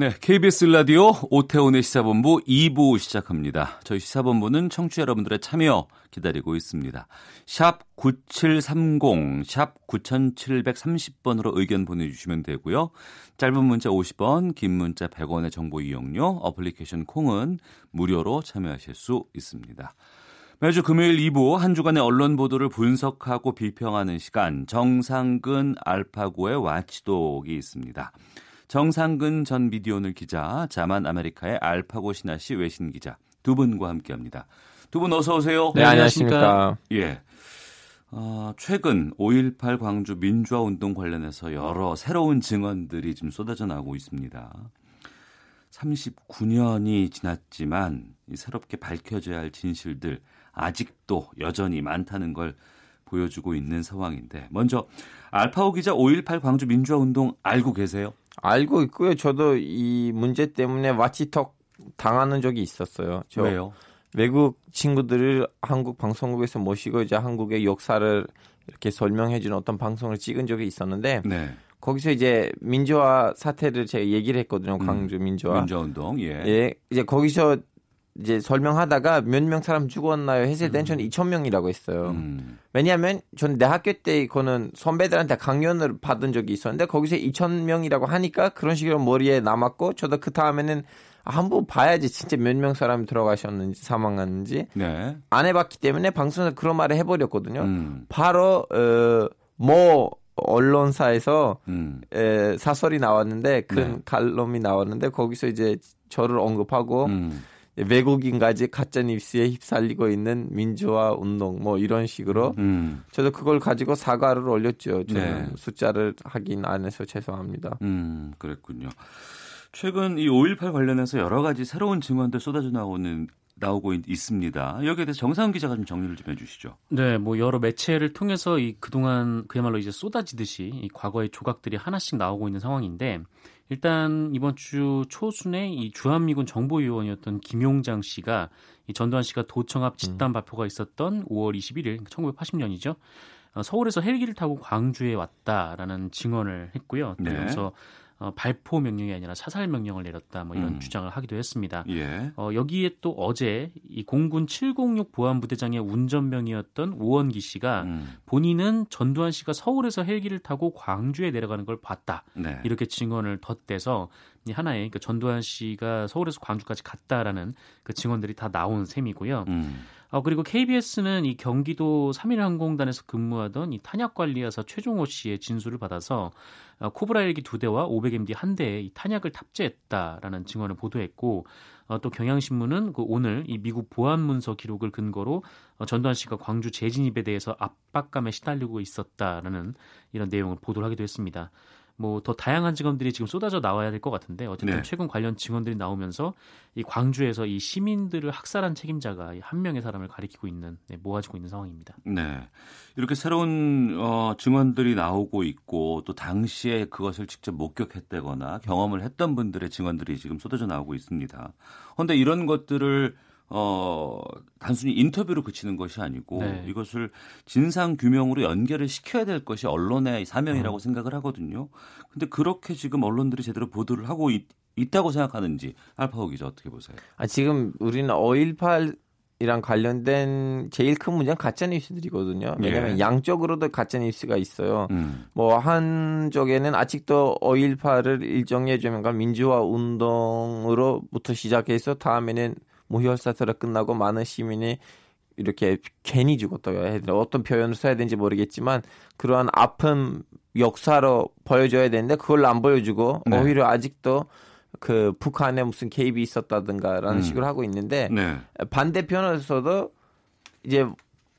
네, KBS 라디오 오태훈의 시사본부 2부 시작합니다. 저희 시사본부는 청취자 여러분들의 참여 기다리고 있습니다. 샵 9730, 샵 9730번으로 의견 보내주시면 되고요. 짧은 문자 50원, 긴 문자 100원의 정보 이용료, 어플리케이션 콩은 무료로 참여하실 수 있습니다. 매주 금요일 2부 한 주간의 언론 보도를 분석하고 비평하는 시간 정상근 알파고의 watchdog이 있습니다. 정상근 전 미디어오늘 기자, 자만 아메리카의 알파고 신하 씨 외신 기자 두 분과 함께합니다. 두 분 어서 오세요. 네, 안녕하십니까. 예. 어, 최근 5.18 광주 민주화 운동 관련해서 여러 새로운 증언들이 지금 쏟아져 나오고 있습니다. 39년이 지났지만 새롭게 밝혀져야 할 진실들 아직도 여전히 많다는 걸 보여주고 있는 상황인데 먼저 알파오 기자 5.18 광주 민주화 운동 알고 계세요? 알고 있고요. 저도 이 문제 때문에 와치턱 당하는 적이 있었어요. 저 왜요? 외국 친구들을 한국 방송국에서 모시고 이제 한국의 역사를 이렇게 설명해 주는 어떤 방송을 찍은 적이 있었는데 네. 거기서 이제 민주화 사태를 제가 얘기를 했거든요. 광주 민주화. 민주화 운동. 예. 예. 이제 거기서 이제 설명하다가 몇 명 사람 죽었나요? 했을 땐 저는 2천 명이라고 했어요. 음. 왜냐하면 전 내 학교 때 그거는 선배들한테 강연을 받은 적이 있었는데 거기서 2천 명이라고 하니까 그런 식으로 머리에 남았고 저도 그 다음에는 한번 봐야지 진짜 몇 명 사람이 들어가셨는지 사망했는지 네. 안 해봤기 때문에 방송에서 그런 말을 해버렸거든요. 음. 바로 어 뭐 언론사에서 음. 에, 사설이 나왔는데 큰 네. 칼럼이 나왔는데 거기서 이제 저를 언급하고 음. 외국인까지 가짜 뉴스에 휩쓸리고 있는 민주화 운동 뭐 이런 식으로 음. 저도 그걸 가지고 사과를 올렸죠. 저는 네. 숫자를 확인 안 해서 죄송합니다. 음, 그랬군요. 최근 이 5.18 관련해서 여러 가지 새로운 증언들 쏟아져 나오는 나오고 있, 있습니다. 여기에 대해서 정상 기자가 좀 정리를 좀 해주시죠. 네, 뭐 여러 매체를 통해서 이 그동안 그야말로 이제 쏟아지듯이 이 과거의 조각들이 하나씩 나오고 있는 상황인데 일단 이번 주 초순에 이 주한미군 정보위원이었던 김용장 씨가 이 전두환 씨가 도청 앞 집단 발표가 있었던 5월 21일 1980년이죠. 어, 서울에서 헬기를 타고 광주에 왔다라는 증언을 했고요. 또 네. 여기서 어, 발포 명령이 아니라 사살 명령을 내렸다 뭐 이런 음. 주장을 하기도 했습니다. 예. 어, 여기에 또 어제 이 공군 706 보안부대장의 운전병이었던 오원기 씨가 음. 본인은 전두환 씨가 서울에서 헬기를 타고 광주에 내려가는 걸 봤다. 네. 이렇게 증언을 덧대서 이 하나의 그 전두환 씨가 서울에서 광주까지 갔다라는 그 증언들이 다 나온 셈이고요. 음. 어, 그리고 KBS는 이 경기도 3일항공단에서 근무하던 이 탄약관리여사 최종호 씨의 진술을 받아서 어, 코브라 헬기 두 대와 500MD 한 대에 이 탄약을 탑재했다라는 증언을 보도했고 어, 또 경향신문은 그 오늘 이 미국 보안 문서 기록을 근거로 어, 전두환 씨가 광주 재진입에 대해서 압박감에 시달리고 있었다라는 이런 내용을 보도를 하기도 했습니다. 뭐 더 다양한 증언들이 지금 쏟아져 나와야 될 것 같은데 어쨌든 네. 최근 관련 증언들이 나오면서 이 광주에서 이 시민들을 학살한 책임자가 이한 명의 사람을 가리키고 있는 네, 모아지고 있는 상황입니다. 네. 이렇게 새로운 어, 증언들이 나오고 있고 또 당시에 그것을 직접 목격했다거나 경험을 했던 분들의 증언들이 지금 쏟아져 나오고 있습니다. 그런데 이런 것들을 어, 단순히 인터뷰로 그치는 것이 아니고 네. 이것을 진상 규명으로 연결을 시켜야 될 것이 언론의 사명이라고 음. 생각을 하거든요. 근데 그렇게 지금 언론들이 제대로 보도를 하고 있, 있다고 생각하는지 알파오 기자 어떻게 보세요? 아, 지금 우리는 5.18 이랑 관련된 제일 큰 문제는 가짜 뉴스들이거든요. 왜냐하면 예. 양쪽으로도 가짜 뉴스가 있어요. 음. 뭐 한쪽에는 아직도 5.18을 일정의 조명과 민주화 운동으로부터 시작해서 다음에는 무혈사태로 끝나고 많은 시민이 이렇게 괜히 죽었다고 해야 되나 어떤 표현을 써야 되는지 모르겠지만 그러한 아픔 역사로 보여줘야 되는데 그걸 안 보여주고 네. 오히려 아직도 그 북한에 무슨 개입이 있었다든가라는 음. 식으로 하고 있는데 네. 반대편에서도 이제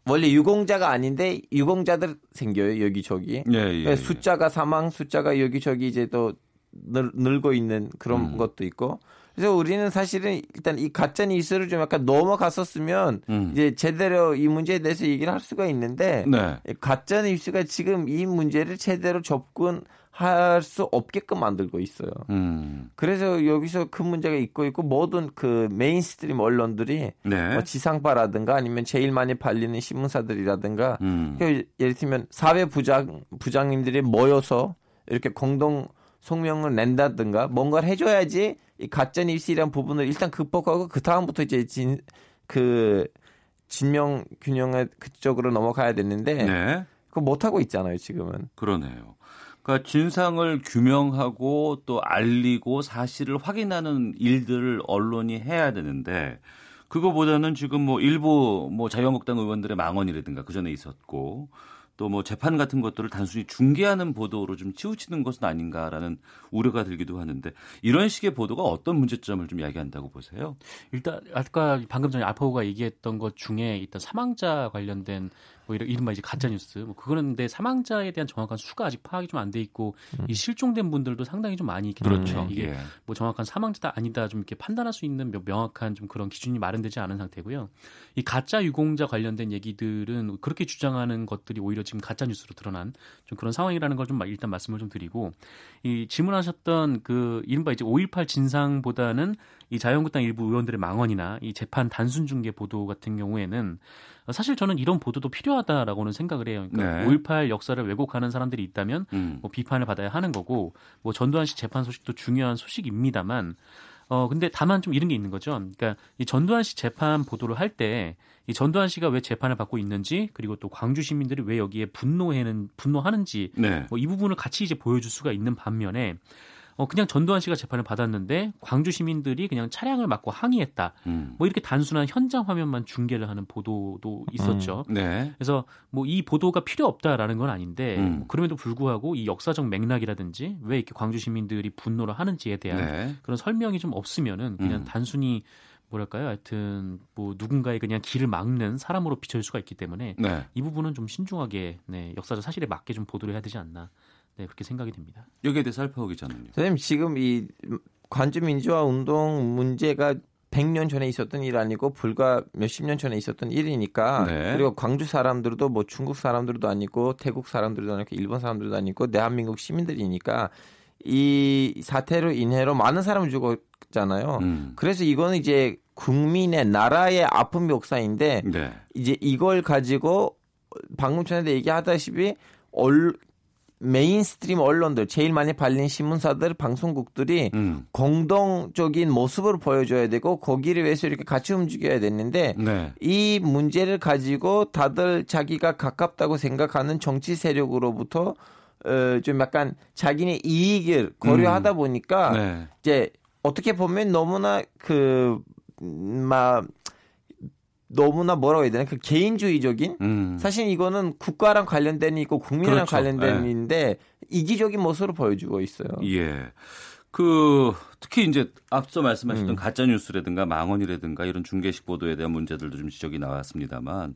원래 유공자가 아닌데 유공자들 생겨요 여기저기 예, 예, 예. 숫자가 사망 숫자가 여기저기 이제 또 늘, 늘고 있는 그런 음. 것도 있고 그래서 우리는 사실은 일단 이 가짜 뉴스를 좀 약간 넘어갔었으면 음. 이제 제대로 이 문제에 대해서 얘기를 할 수가 있는데 네. 가짜 뉴스가 지금 이 문제를 제대로 접근 할 수 없게끔 만들고 있어요. 음. 그래서 여기서 큰 문제가 있고 있고 모든 그 mainstream 언론들이 네. 뭐 지상파라든가 아니면 제일 많이 팔리는 신문사들이라든가 음. 그 예를 들면 사회 부장 부장님들이 모여서 이렇게 공동 성명을 낸다든가 뭔가를 해줘야지 이 가짜 뉴스이란 부분을 일단 극복하고 그 다음부터 이제 진 그 진영 균형의 그쪽으로 넘어가야 되는데 네. 그거 못 하고 있잖아요 지금은. 그러네요. 그러니까 진상을 규명하고 또 알리고 사실을 확인하는 일들을 언론이 해야 되는데 그거보다는 지금 뭐 일부 뭐 자유한국당 의원들의 망언이라든가 그 전에 있었고 또 뭐 재판 같은 것들을 단순히 중계하는 보도로 좀 치우치는 것은 아닌가라는 우려가 들기도 하는데 이런 식의 보도가 어떤 문제점을 좀 이야기한다고 보세요? 일단 아까 방금 전에 알파고가 얘기했던 것 중에 일단 사망자 관련된 뭐 이런 이른바 이제 가짜 뉴스 뭐 그거는 근데 사망자에 대한 정확한 수가 아직 파악이 좀 안 돼 있고 이 실종된 분들도 상당히 좀 많이 있기 때문에 그렇죠. 이게 예. 뭐 정확한 사망자다 아니다 좀 이렇게 판단할 수 있는 명- 명확한 좀 그런 기준이 마련되지 않은 상태고요. 이 가짜 유공자 관련된 얘기들은 그렇게 주장하는 것들이 오히려 지금 가짜 뉴스로 드러난 좀 그런 상황이라는 걸 좀 일단 말씀을 좀 드리고 이 질문하셨던 그 이른바 이제 5.18 진상보다는 이 자유한국당 일부 의원들의 망언이나 이 재판 단순 중계 보도 같은 경우에는 사실 저는 이런 보도도 필요하다라고는 생각을 해요. 그러니까 네. 5.18 역사를 왜곡하는 사람들이 있다면 음. 뭐 비판을 받아야 하는 거고 뭐 전두환 씨 재판 소식도 중요한 소식입니다만 어 근데 다만 좀 이런 게 있는 거죠. 그러니까 이 전두환 씨 재판 보도를 할 때 이 전두환 씨가 왜 재판을 받고 있는지 그리고 또 광주 시민들이 왜 여기에 분노해는 분노하는지 네. 뭐이 부분을 같이 이제 보여줄 수가 있는 반면에 어 그냥 전두환 씨가 재판을 받았는데 광주 시민들이 그냥 차량을 막고 항의했다. 음. 뭐 이렇게 단순한 현장 화면만 중계를 하는 보도도 있었죠. 네. 그래서 뭐 이 보도가 필요 없다라는 건 아닌데 음. 뭐 그럼에도 불구하고 이 역사적 맥락이라든지 왜 이렇게 광주 시민들이 분노를 하는지에 대한 네. 그런 설명이 좀 없으면은 그냥 음. 단순히 뭐랄까요, 하여튼 뭐 누군가의 그냥 길을 막는 사람으로 비춰질 수가 있기 때문에 네. 이 부분은 좀 신중하게 네, 역사적 사실에 맞게 좀 보도를 해야 되지 않나 네, 그렇게 생각이 됩니다. 여기에 대해서 살펴보기 전은요. 선생님 지금 이 관주 민주화 운동 문제가 100년 전에 있었던 일 아니고 불과 몇십 년 전에 있었던 일이니까 네. 그리고 광주 사람들도 뭐 중국 사람들도 아니고 태국 사람들도 아니고 일본 사람들도 아니고 대한민국 시민들이니까 이 사태로 인해로 많은 사람을 죽었잖아요. 음. 그래서 이거는 이제 국민의 나라의 아픈 역사인데 네. 이제 이걸 가지고 방금 전에도 얘기하다시피 얼, mainstream 언론들 제일 많이 팔린 신문사들 방송국들이 음. 공동적인 모습을 보여줘야 되고 거기를 위해서 이렇게 같이 움직여야 되는데 네. 이 문제를 가지고 다들 자기가 가깝다고 생각하는 정치 세력으로부터 어, 좀 약간 자기네 이익을 고려하다 보니까 네. 이제 어떻게 보면 너무나 그막 너무나 뭐라고 해야 되나 그 개인주의적인 음. 사실 이거는 국가랑 관련된 이 있고 국민이랑 그렇죠. 관련된 네. 인데 이기적인 모습을 보여주고 있어요. 예. 그 특히 이제 앞서 말씀하셨던 음. 가짜 뉴스라든가 망언이라든가 이런 중계식 보도에 대한 문제들도 좀 지적이 나왔습니다만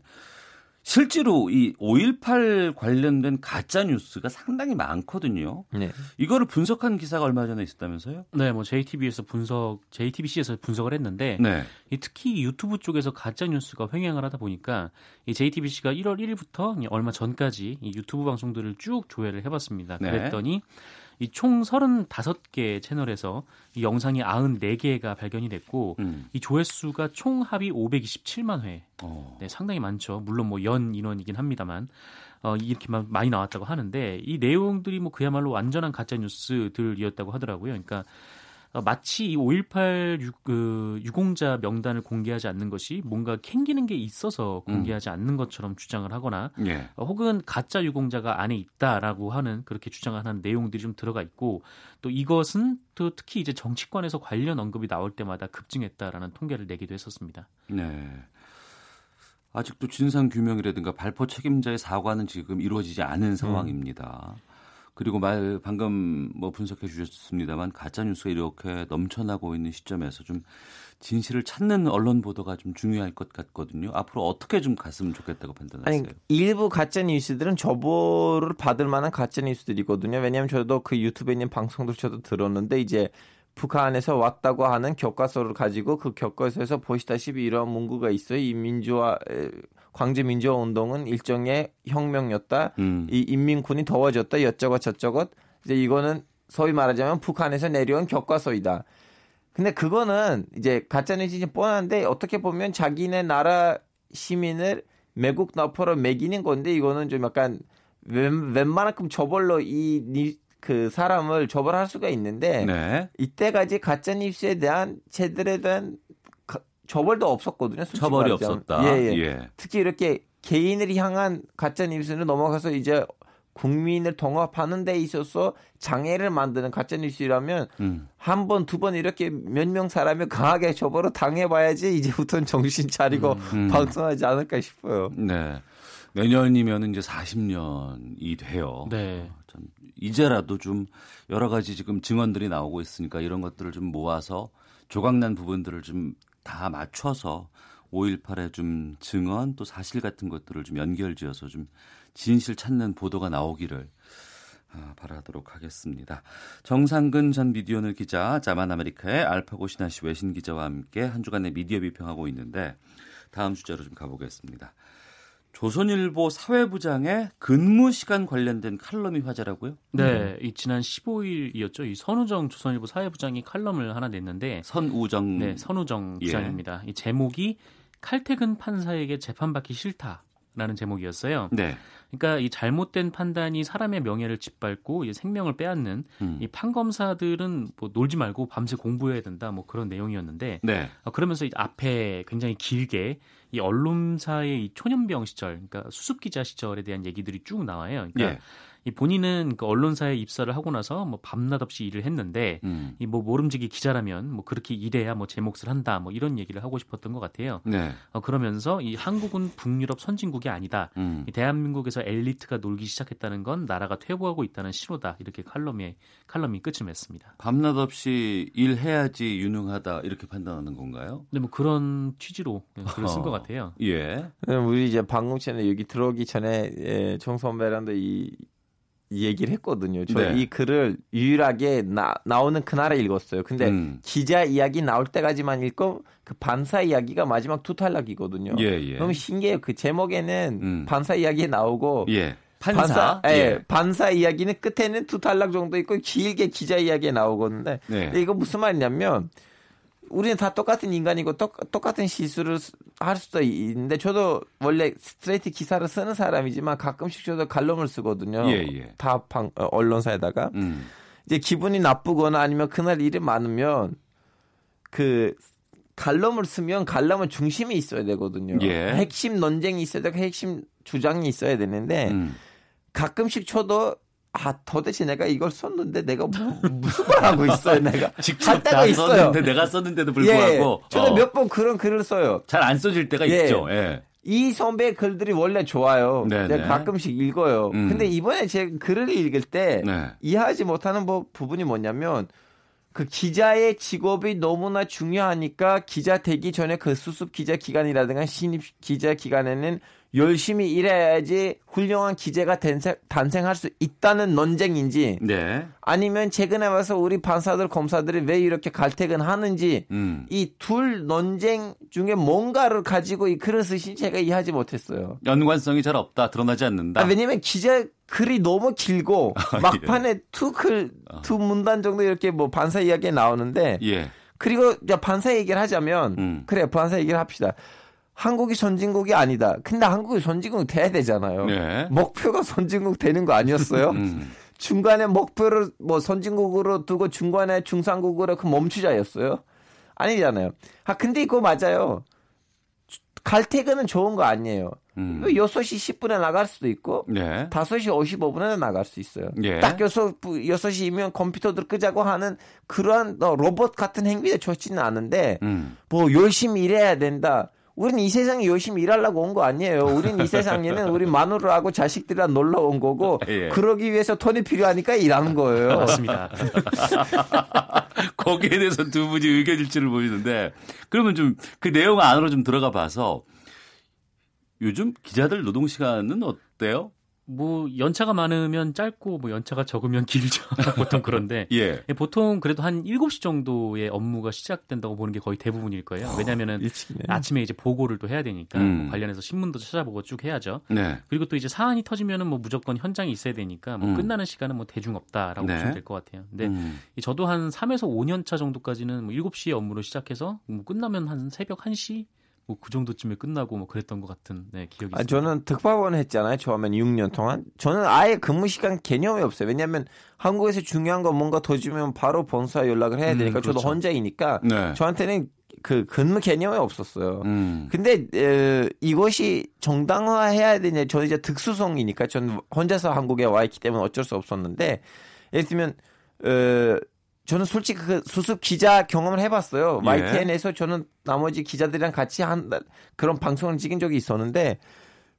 실제로 이 5.18 관련된 가짜 뉴스가 상당히 많거든요. 네. 이거를 분석한 기사가 얼마 전에 있었다면서요? 네, 뭐 JTBC에서 분석, JTBC에서 분석을 했는데 네. 이 특히 유튜브 쪽에서 가짜 뉴스가 횡행을 하다 보니까 이 JTBC가 1월 1일부터 얼마 전까지 이 유튜브 방송들을 쭉 조회를 해봤습니다. 네. 그랬더니 이 총 35개 채널에서 이 영상이 94개가 발견이 됐고 음. 이 조회수가 총 합이 527만 회. 어. 네, 상당히 많죠. 물론 뭐 연 인원이긴 합니다만 어, 이렇게 마- 많이 나왔다고 하는데 이 내용들이 뭐 그야말로 완전한 가짜 뉴스들이었다고 하더라고요. 그러니까 어, 마치 이 5.18 유, 그, 유공자 명단을 공개하지 않는 것이 뭔가 캥기는 게 있어서 공개하지 않는 것처럼 주장을 하거나 예. 어, 혹은 가짜 유공자가 안에 있다라고 하는 그렇게 주장하는 내용들이 좀 들어가 있고 또 이것은 또 특히 이제 정치권에서 관련 언급이 나올 때마다 급증했다라는 통계를 내기도 했었습니다. 네. 아직도 진상 규명이라든가 발포 책임자의 사과는 지금 이루어지지 않은 상황입니다. 그리고 말 방금 뭐 분석해 주셨습니다만 가짜 뉴스가 이렇게 넘쳐나고 있는 시점에서 좀 진실을 찾는 언론 보도가 좀 중요할 것 같거든요. 앞으로 어떻게 좀 갔으면 좋겠다고 판단하세요? 아니 일부 가짜 뉴스들은 저보를 받을 만한 가짜 뉴스들이거든요. 왜냐하면 저도 그 유튜브에 있는 방송들 저도 들었는데 이제 북한에서 왔다고 하는 교과서를 가지고 그 교과서에서 보시다시피 이런 문구가 있어요. 이 민주화 광주 민주화 운동은 일종의 혁명이었다. 음. 이 인민군이 더워졌다. 여쩌고 저쩌고 이제 이거는 소위 말하자면 북한에서 내려온 교과서이다. 근데 그거는 이제 가짜뉴스이 뻔한데 어떻게 보면 자기네 나라 시민을 매국 나포로 매기는 건데 이거는 좀 약간 웬, 웬만큼 저벌로 이 그 사람을 처벌할 수가 있는데 네. 이때까지 가짜 뉴스에 대한 대한 가, 처벌도 없었거든요. 처벌이 말하자면. 없었다. 예, 예. 예. 특히 이렇게 개인을 향한 가짜 뉴스는 넘어가서 이제 국민을 통합하는 데 있어서 장애를 만드는 가짜 뉴스라면 음. 한 번, 두 번 이렇게 몇 명 사람이 강하게 처벌을 당해봐야지 이제부터는 정신 차리고 음. 방송하지 않을까 싶어요. 네. 내년이면 이제 40년이 돼요. 네. 참 이제라도 좀 여러 가지 지금 증언들이 나오고 있으니까 이런 것들을 좀 모아서 조각난 부분들을 좀 다 맞춰서 5.18의 좀 증언 또 사실 같은 것들을 좀 연결지어서 좀 진실 찾는 보도가 나오기를 아, 바라도록 하겠습니다. 정상근 전 미디어널 기자, 자만 아메리카의 알파고 신하시 외신 기자와 함께 한 주간의 미디어 비평하고 있는데 다음 주제로 좀 가보겠습니다. 조선일보 사회부장의 근무 시간 관련된 칼럼이 화제라고요? 네, 이 지난 15일이었죠. 이 선우정 조선일보 사회부장이 칼럼을 하나 냈는데 선우정 네, 선우정 예. 부장입니다. 이 제목이 칼퇴근 판사에게 재판받기 싫다 라는 제목이었어요. 네. 그러니까 이 잘못된 판단이 사람의 명예를 짓밟고 이제 생명을 빼앗는 음. 이 판검사들은 뭐 놀지 말고 밤새 공부해야 된다 뭐 그런 내용이었는데 네. 어, 그러면서 이 앞에 굉장히 길게 이 언론사의 이 초년병 시절, 그러니까 수습 기자 시절에 대한 얘기들이 쭉 나와요. 그러니까 예. 이 본인은 그 언론사에 입사를 하고 나서 뭐 밤낮 없이 일을 했는데 음. 이뭐 모름지기 기자라면 뭐 그렇게 일해야 뭐 제 몫을 한다 뭐 이런 얘기를 하고 싶었던 것 같아요. 네. 어, 그러면서 이 한국은 북유럽 선진국이 아니다. 음. 이 대한민국에서 엘리트가 놀기 시작했다는 건 나라가 퇴보하고 있다는 신호다. 이렇게 칼럼에 칼럼이 끝을 맺습니다. 밤낮 없이 일해야지 유능하다 이렇게 판단하는 건가요? 근데 뭐 그런 취지로 글을 쓴것 같아요. 예. 우리 이제 방금 전에 여기 들어오기 전에 예, 정선배랑도 이, 이 얘기를 했거든요. 저 네. 이 글을 유일하게 나, 나오는 그날에 읽었어요. 근데 음. 기자 이야기 나올 때까지만 읽고 그 반사 이야기가 마지막 두 탈락이거든요. 예, 예. 너무 신기해요. 그 제목에는 음. 반사 이야기 나오고 예. 판사. 예, 판사 이야기는 끝에는 두 단락 정도 있고 길게 기자 이야기 나오거든요. 네. 이거 무슨 말이냐면 우리는 다 똑같은 인간이고 똑, 똑같은 실수를 스- 할 수도 있는데 저도 원래 스트레이트 기사를 쓰는 사람이지만 가끔씩 저도 칼럼을 쓰거든요. 예, 예. 다 방, 어, 언론사에다가 음. 이제 기분이 나쁘거나 아니면 그날 일이 많으면 그 칼럼을 쓰면 칼럼은 중심이 있어야 되거든요. 예. 핵심 논쟁이 있어야 되고 핵심 주장이 있어야 되는데 음. 가끔씩 저도 아 도대체 내가 이걸 썼는데 내가 뭐- 무슨 말 하고 있어요 내가 직접 다 있어요. 썼는데 내가 썼는데도 불구하고 예, 저도 어, 몇번 그런 글을 써요. 잘 안 써질 때가 예. 있죠. 예. 이 선배의 글들이 원래 좋아요. 네네. 내가 가끔씩 읽어요. 음. 근데 이번에 제 글을 읽을 때 네. 이해하지 못하는 뭐 부분이 뭐냐면 그 기자의 직업이 너무나 중요하니까 기자 되기 전에 그 수습 기자 기간이라든가 신입 기자 기간에는 열심히 일해야지 훌륭한 기자가 탄생, 탄생 할 수 있다는 논쟁인지 네. 아니면 최근에 와서 우리 판사들 검사들이 왜 이렇게 갈퇴근하는지 음. 이둘 논쟁 중에 뭔가를 가지고 이 글을 쓰신 제가 이해하지 못했어요. 연관성이 잘 없다. 드러나지 않는다. 아, 왜냐면 기자 글이 너무 길고 아, 막판에 두 글, 두 문단 정도 이렇게 뭐 반사 이야기 나오는데 예. 그리고 반사 얘기를 하자면 음. 그래 반사 얘기를 합시다. 한국이 선진국이 아니다. 근데 한국이 선진국 돼야 되잖아요. 네. 목표가 선진국 되는 거 아니었어요? 음. 중간에 목표를 뭐 선진국으로 두고 중간에 중상국으로 그 멈추자였어요? 아니잖아요. 아 근데 이거 맞아요. 갈퇴근은 좋은 거 아니에요. 음. 6시 10분에 나갈 수도 있고 네. 5시 55분에 나갈 수 있어요. 예. 딱 6, 6시이면 컴퓨터들 끄자고 하는 그러한 어, 로봇 같은 행위가 좋지는 않은데 음. 뭐 열심히 일해야 된다. 우린 이 세상에 열심히 일하려고 온 거 아니에요. 우린 이 세상에는 우리 마누라하고 자식들이랑 놀러 온 거고 예. 그러기 위해서 돈이 필요하니까 일하는 거예요. 맞습니다. 거기에 대해서 두 분이 의견 일치를 보이는데 그러면 좀 그 내용 안으로 좀 들어가 봐서 요즘 기자들 노동 시간은 어때요? 뭐 연차가 많으면 짧고 뭐 연차가 적으면 길죠. 보통 그런데 예. 예, 보통 그래도 한 7시 정도의 업무가 시작된다고 보는 게 거의 대부분일 거예요. 왜냐면은 일찍이네. 아침에 이제 보고를 또 해야 되니까 음. 뭐 관련해서 신문도 찾아보고 쭉 해야죠. 네. 그리고 또 이제 사안이 터지면은 뭐 무조건 현장에 있어야 되니까 뭐 음. 끝나는 시간은 뭐 대중 없다라고 네. 보시면 될 것 같아요. 근데 음. 이 저도 한 3에서 5년 차 정도까지는 뭐 7시에 업무를 시작해서 뭐 끝나면 한 새벽 1시 뭐 그 정도쯤에 끝나고 뭐 그랬던 것 같은 네, 기억이 아, 있습니다. 저는 특파원 했잖아요. 처음엔 6년 동안. 저는 아예 근무 시간 개념이 없어요. 왜냐하면 한국에서 중요한 거 뭔가 더 주면 바로 본사 연락을 해야 음, 되니까 저도 그렇죠. 혼자이니까 네. 저한테는 그 근무 개념이 없었어요. 음. 근데 에, 이것이 정당화해야 되냐 저는 이제 특수성이니까 저는 혼자서 한국에 와 있기 때문에 어쩔 수 없었는데 예를 들면 어, 저는 솔직히 그 수습 기자 경험을 해봤어요. 예. YTN에서 저는 나머지 기자들이랑 같이 한 그런 방송을 찍은 적이 있었는데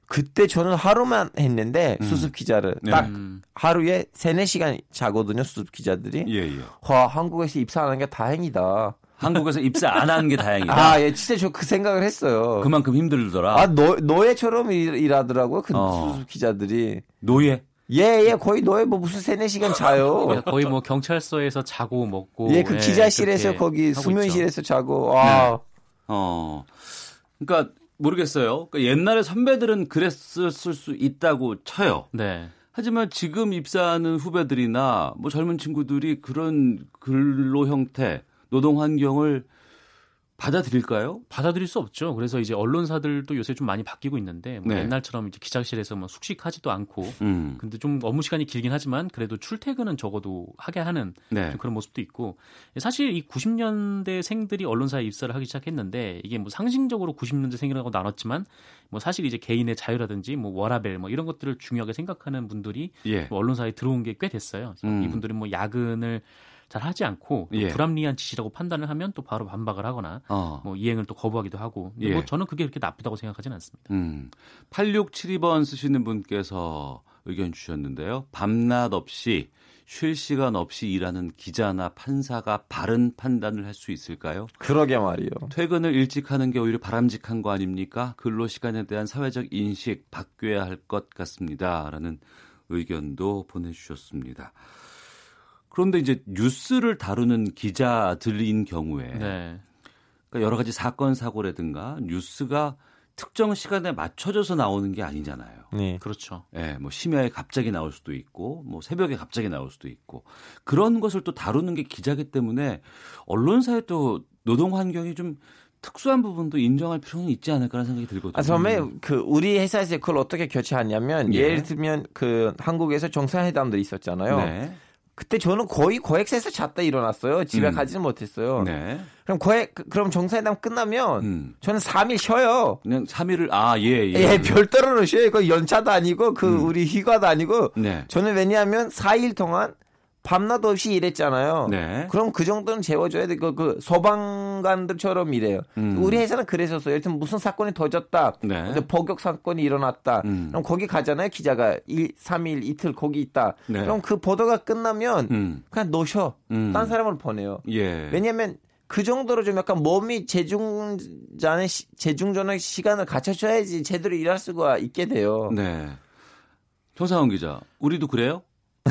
그때 저는 하루만 했는데 음. 수습 기자를 네. 딱 음, 하루에 세네 시간 자거든요 수습 기자들이. 예, 예. 와 한국에서 입사하는 게 다행이다. 한국에서 입사 안 하는 게 다행이다. 아, 예, 진짜 저 그 생각을 했어요. 그만큼 힘들더라. 아, 노, 노예처럼 일, 일하더라고요. 그 어. 수습 기자들이. 노예. 예, 예, 거의 노예 뭐 무슨 세네 시간 자요. 그러니까 거의 뭐 경찰서에서 자고 먹고 예, 그 기자실에서 그렇게 거기 수면실에서 자고. 와. 어. 그러니까 모르겠어요. 그러니까 옛날에 선배들은 그랬을 수 있다고 쳐요. 네. 하지만 지금 입사하는 후배들이나 뭐 젊은 친구들이 그런 근로 형태, 노동 환경을 받아들일까요? 받아들일 수 없죠. 그래서 이제 언론사들도 요새 좀 많이 바뀌고 있는데 뭐 네. 옛날처럼 이제 기자실에서 뭐 숙식하지도 않고 음. 근데 좀 업무 시간이 길긴 하지만 그래도 출퇴근은 적어도 하게 하는 네. 좀 그런 모습도 있고 사실 이 90년대 생들이 언론사에 입사를 하기 시작했는데 이게 뭐 상징적으로 90년대 생이라고 나눴지만 뭐 사실 이제 개인의 자유라든지 뭐 워라벨 뭐 이런 것들을 중요하게 생각하는 분들이 예. 뭐 언론사에 들어온 게 꽤 됐어요. 음. 이분들은 뭐 야근을 잘 하지 않고 또 예. 불합리한 지시라고 판단을 하면 또 바로 반박을 하거나 어. 뭐 이행을 또 거부하기도 하고 근데 예. 뭐 저는 그게 그렇게 나쁘다고 생각하지는 않습니다. 음. 8672번 쓰시는 분께서 의견 주셨는데요. 밤낮 없이 쉴 시간 없이 일하는 기자나 판사가 바른 판단을 할 수 있을까요? 그러게 말이요. 퇴근을 일찍 하는 게 오히려 바람직한 거 아닙니까? 근로 시간에 대한 사회적 인식 바뀌어야 할 것 같습니다. 라는 의견도 보내주셨습니다. 그런데 이제 뉴스를 다루는 기자들인 경우에 네. 그러니까 여러 가지 사건 사고라든가 뉴스가 특정 시간에 맞춰져서 나오는 게 아니잖아요. 네. 그렇죠. 예, 뭐 심야에 갑자기 나올 수도 있고, 뭐 새벽에 갑자기 나올 수도 있고 그런 것을 또 다루는 게 기자기 때문에 언론사의 또 노동 환경이 좀 특수한 부분도 인정할 필요는 있지 않을까라는 생각이 들거든요. 아, 처음에 그 우리 회사에서 그걸 어떻게 교체하냐면 예. 예. 를 들면 그 한국에서 정상회담들이 있었잖아요. 네, 그때 저는 거의 고액세에서 잤다 일어났어요. 집에 음. 가지는 못했어요. 네, 그럼 고액 그- 그럼 정상회담 끝나면 음, 저는 3일 쉬어요. 그냥 3일을 아 예, 예, 예, 별도로 쉬어요. 그 연차도 아니고 그 음. 우리 휴가도 아니고 네, 저는 왜냐하면 4일 동안 밤낮 없이 일했잖아요. 네, 그럼 그 정도는 재워줘야 돼. 그, 그 소방관들처럼 일해요. 음. 우리 회사는 그랬었어요. 들면 무슨 사건이 터졌다. 네. 복역 사건이 일어났다. 음. 그럼 거기 가잖아요. 기자가 1, 3일 이틀 거기 있다. 네. 그럼 그 보도가 끝나면 음, 그냥 노셔. 음. 딴 사람을 보내요. 예, 왜냐면 그 정도로 좀 약간 몸이 재중전의 시- 재중전의 시간을 갖춰줘야지 제대로 일할 수가 있게 돼요. 네. 정상훈 기자, 우리도 그래요? 어,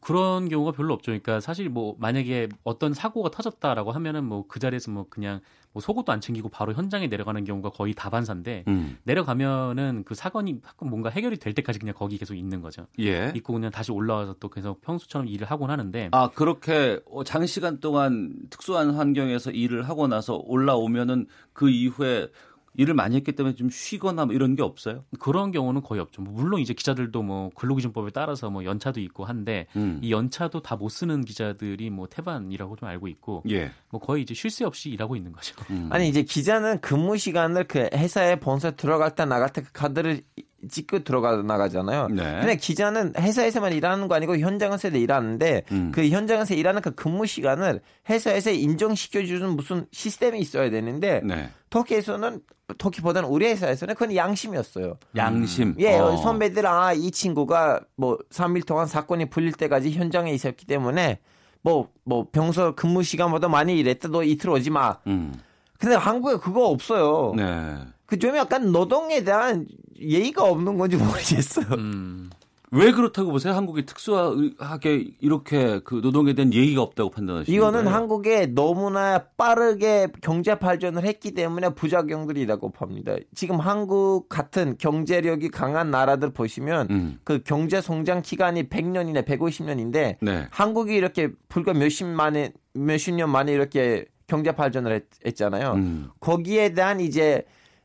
그런 경우가 별로 없죠. 그러니까 사실 뭐 만약에 어떤 사고가 터졌다라고 하면은 뭐 그 자리에서 뭐 그냥 뭐 속옷도 안 챙기고 바로 현장에 내려가는 경우가 거의 다반사인데 음, 내려가면은 그 사건이 사건 뭔가 해결이 될 때까지 그냥 거기 계속 있는 거죠. 예. 있고 그냥 다시 올라와서 또 계속 평소처럼 일을 하곤 하는데 아 그렇게 어, 장시간 동안 특수한 환경에서 일을 하고 나서 올라오면은 그 이후에 일을 많이 했기 때문에 좀 쉬거나 뭐 이런 게 없어요? 그런 경우는 거의 없죠. 뭐 물론 이제 기자들도 뭐 근로기준법에 따라서 뭐 연차도 있고 한데 음. 이 연차도 다 못 쓰는 기자들이 뭐 태반이라고 좀 알고 있고 예. 뭐 거의 이제 쉴 새 없이 일하고 있는 거죠. 음. 아니 이제 기자는 근무 시간을 그 회사에 본사 들어갈 때 나갈 때 그 카드를 찍고 들어가 나가잖아요. 네. 근데 기자는 회사에서만 일하는 거 아니고 현장에서 일하는데 음. 그 현장에서 일하는 그 근무 시간을 회사에서 인정시켜주는 무슨 시스템이 있어야 되는데 네. 터키에서는 터키보다는 우리 회사에서는 그건 양심이었어요. 양심. 예, 어. 선배들 아 이 친구가 뭐 3일 동안 사건이 풀릴 때까지 현장에 있었기 때문에 뭐뭐 평소 근무 시간보다 많이 일했다 너 이틀 오지 마. 음. 근데 한국에 그거 없어요. 네. 그좀 약간 노동에 대한 예의가 없는 건지 모르겠어요. 음. 왜 그렇다고 보세요? 한국이 특수하게 이렇게 그 노동에 대한 예의가 없다고 판단하시는 이거는 거예요? 한국에 너무나 빠르게 경제 발전을 했기 때문에 부작용들이라고 봅니다. 지금 한국 같은 경제력이 강한 나라들 보시면 음. 그 경제 성장 기간이 100년이나 150년인데 네. 한국이 이렇게 불과 몇십 만에 몇십 년 만에 이렇게 경제 발전을 했, 잖아요 음. 거기에 대한 이제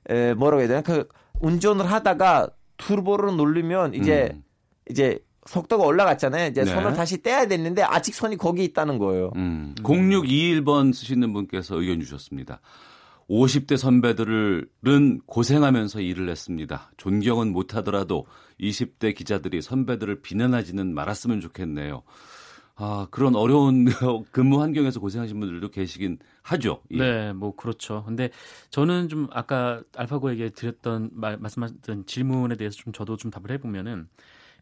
에, 뭐라고 해야 되나 그 운전을 하다가 turbo를 누르면 이제 음. 이제 속도가 올라갔잖아요. 이제 네. 손을 다시 떼야 됐는데 아직 손이 거기 있다는 거예요. 음. 0621번 쓰시는 분께서 의견 주셨습니다. 50대 선배들은 고생하면서 일을 했습니다. 존경은 못하더라도 20대 기자들이 선배들을 비난하지는 말았으면 좋겠네요. 아, 그런 어려운 근무 환경에서 고생하신 분들도 계시긴 하죠. 예. 네, 뭐 그렇죠. 근데 저는 좀 아까 알파고에게 드렸던 말, 말씀하셨던 질문에 대해서 좀 저도 좀 답을 해보면은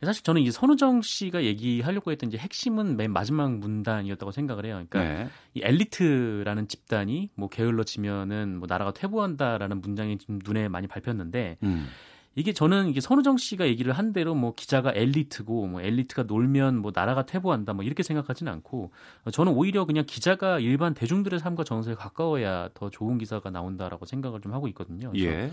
사실 저는 이 선우정 씨가 얘기하려고 했던 이제 핵심은 맨 마지막 문단이었다고 생각을 해요. 그러니까 네. 이 엘리트라는 집단이 뭐 게을러지면은 뭐 나라가 퇴보한다라는 문장이 좀 눈에 많이 밟혔는데 음. 이게 저는 이게 선우정 씨가 얘기를 한 대로 뭐 기자가 엘리트고 뭐 엘리트가 놀면 뭐 나라가 퇴보한다 뭐 이렇게 생각하지는 않고 저는 오히려 그냥 기자가 일반 대중들의 삶과 정서에 가까워야 더 좋은 기사가 나온다라고 생각을 좀 하고 있거든요. 예.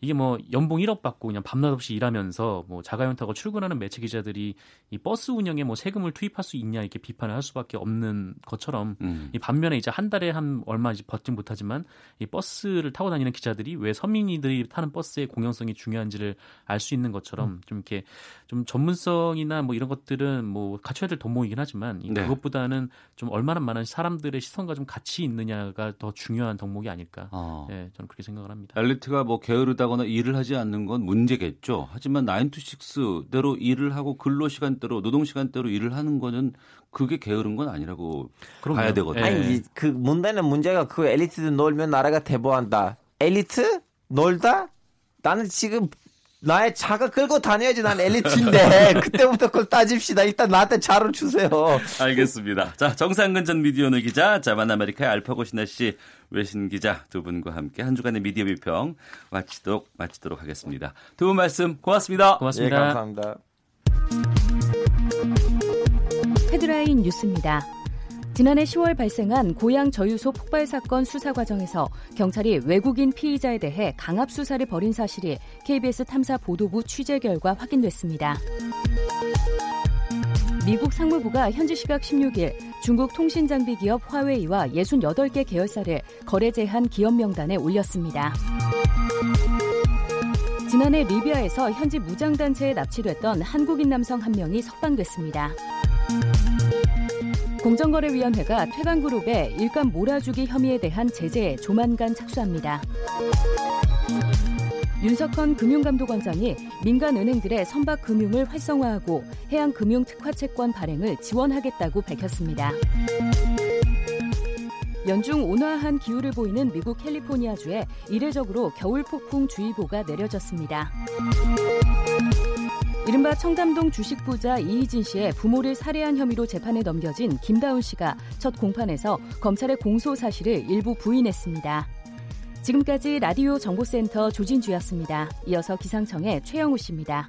이게 뭐 연봉 1억 받고 그냥 밤낮 없이 일하면서 뭐 자가용 타고 출근하는 매체 기자들이 이 버스 운영에 뭐 세금을 투입할 수 있냐 이렇게 비판을 할 수밖에 없는 것처럼 음. 이 반면에 이제 한 달에 한 얼마 이제 버진 못하지만 이 버스를 타고 다니는 기자들이 왜 서민이들이 타는 버스의 공영성이 중요한지를 알 수 있는 것처럼 좀 이렇게 좀 전문성이나 뭐 이런 것들은 뭐 갖춰야 될 덕목이긴 하지만 이 네. 그것보다는 좀 얼마나 많은 사람들의 시선과 좀 같이 있느냐가 더 중요한 덕목이 아닐까. 어. 예, 저는 그렇게 생각을 합니다. 엘리트가 뭐 게으르다 거나 일을 하지 않는 건 문제겠죠. 하지만 9to6대로 일을 하고 근로 시간대로 노동 시간대로 일을 하는 거는 그게 게으른 건 아니라고 그럼요. 봐야 되거든요. 예. 아니 이- 그 문제는 문제가 그 엘리트들 놀면 나라가 대보한다. 엘리트 놀다? 나는 지금 나의 차가 끌고 다녀야지 난 엘리트인데 그때부터 그걸 따집시다. 일단 나한테 차를 주세요. 알겠습니다. 자, 정상근 전 미디어오늘 기자, 자만 아메리카의 알파고 신하 씨 외신 기자 두 분과 함께 한 주간의 미디어 비평 마치도록 마치도록 하겠습니다. 두 분 말씀 고맙습니다. 예, 고맙습니다. 감사합니다. 헤드라인 뉴스입니다. 지난해 10월 발생한 고향 저유소 폭발 사건 수사 과정에서 경찰이 외국인 피의자에 대해 강압 수사를 벌인 사실이 KBS 탐사 보도부 취재 결과 확인됐습니다. 미국 상무부가 현지 시각 16일 중국 통신장비 기업 화웨이와 68개 계열사를 거래 제한 기업 명단에 올렸습니다. 지난해 리비아에서 현지 무장단체에 납치됐던 한국인 남성 한 명이 석방됐습니다. 공정거래위원회가 퇴간그룹의 일감 몰아주기 혐의에 대한 제재에 조만간 착수합니다. 윤석헌 금융감독원장이 민간은행들의 선박 금융을 활성화하고 해양금융 특화채권 발행을 지원하겠다고 밝혔습니다. 연중 온화한 기후를 보이는 미국 캘리포니아주에 이례적으로 겨울 폭풍 주의보가 내려졌습니다. 이른바 청담동 주식부자 이희진 씨의 부모를 살해한 혐의로 재판에 넘겨진 김다운 씨가 첫 공판에서 검찰의 공소 사실을 일부 부인했습니다. 지금까지 라디오 정보센터 조진주였습니다. 이어서 기상청의 최영우 씨입니다.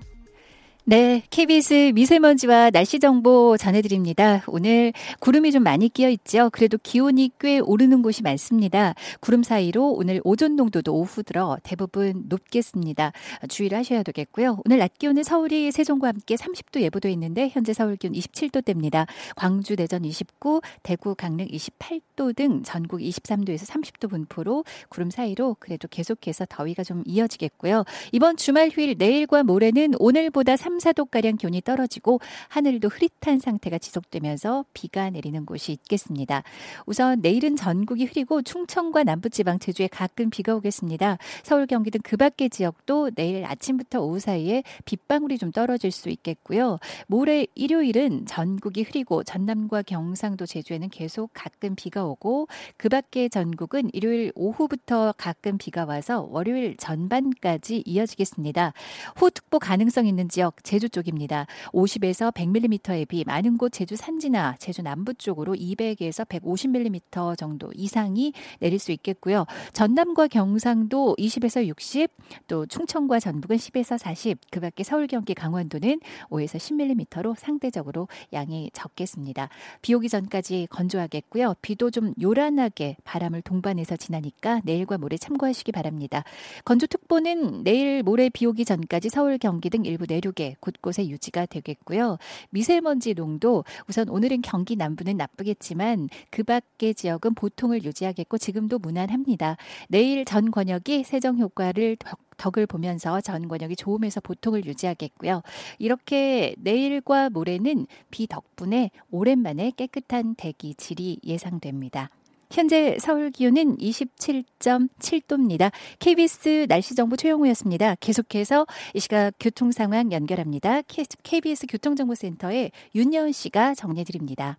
네, KBS 미세먼지와 날씨 정보 전해드립니다. 오늘 구름이 좀 많이 끼어 있죠. 그래도 기온이 꽤 오르는 곳이 많습니다. 구름 사이로 오늘 오존 농도도 오후 들어 대부분 높겠습니다. 주의를 하셔야 되겠고요. 오늘 낮 기온은 서울이 세종과 함께 30도 예보돼 있는데 현재 서울 기온 27도대입니다. 광주, 대전 29, 대구, 강릉 28도 등 전국 23도에서 30도 분포로 구름 사이로 그래도 계속해서 더위가 좀 이어지겠고요. 이번 주말 휴일 내일과 모레는 오늘보다 3 3, 4도가량 기온이 떨어지고 하늘도 흐릿한 상태가 지속되면서 비가 내리는 곳이 있겠습니다. 우선 내일은 전국이 흐리고 충청과 남부지방 제주에 가끔 비가 오겠습니다. 서울, 경기 등 그 밖의 지역도 내일 아침부터 오후 사이에 빗방울이 좀 떨어질 수 있겠고요. 모레 일요일은 전국이 흐리고 전남과 경상도 제주에는 계속 가끔 비가 오고 그 밖의 전국은 일요일 오후부터 가끔 비가 와서 월요일 전반까지 이어지겠습니다. 호특보 가능성 있는 지역 제주 쪽입니다. 50에서 100mm의 비 많은 곳 제주 산지나 제주 남부 쪽으로 200에서 150mm 정도 이상이 내릴 수 있겠고요. 전남과 경상도 20에서 60, 또 충청과 전북은 10에서 40, 그 밖에 서울, 경기, 강원도는 5에서 10mm로 상대적으로 양이 적겠습니다. 비 오기 전까지 건조하겠고요. 비도 좀 요란하게 바람을 동반해서 지나니까 내일과 모레 참고하시기 바랍니다. 건조특보는 내일 모레 비 오기 전까지 서울, 경기 등 일부 내륙에 곳곳에 유지가 되겠고요. 미세먼지 농도 우선 오늘은 경기 남부는 나쁘겠지만 그 밖의 지역은 보통을 유지하겠고 지금도 무난합니다. 내일 전 권역이 세정 효과를 덕을 보면서 전 권역이 좋음에서 보통을 유지하겠고요. 이렇게 내일과 모레는 비 덕분에 오랜만에 깨끗한 대기 질이 예상됩니다. 현재 서울 기온은 27.7도입니다. KBS 날씨 정보 최영우였습니다. 계속해서 이 시각 교통 상황 연결합니다. KBS 교통정보센터의 윤여은 씨가 정리해 드립니다.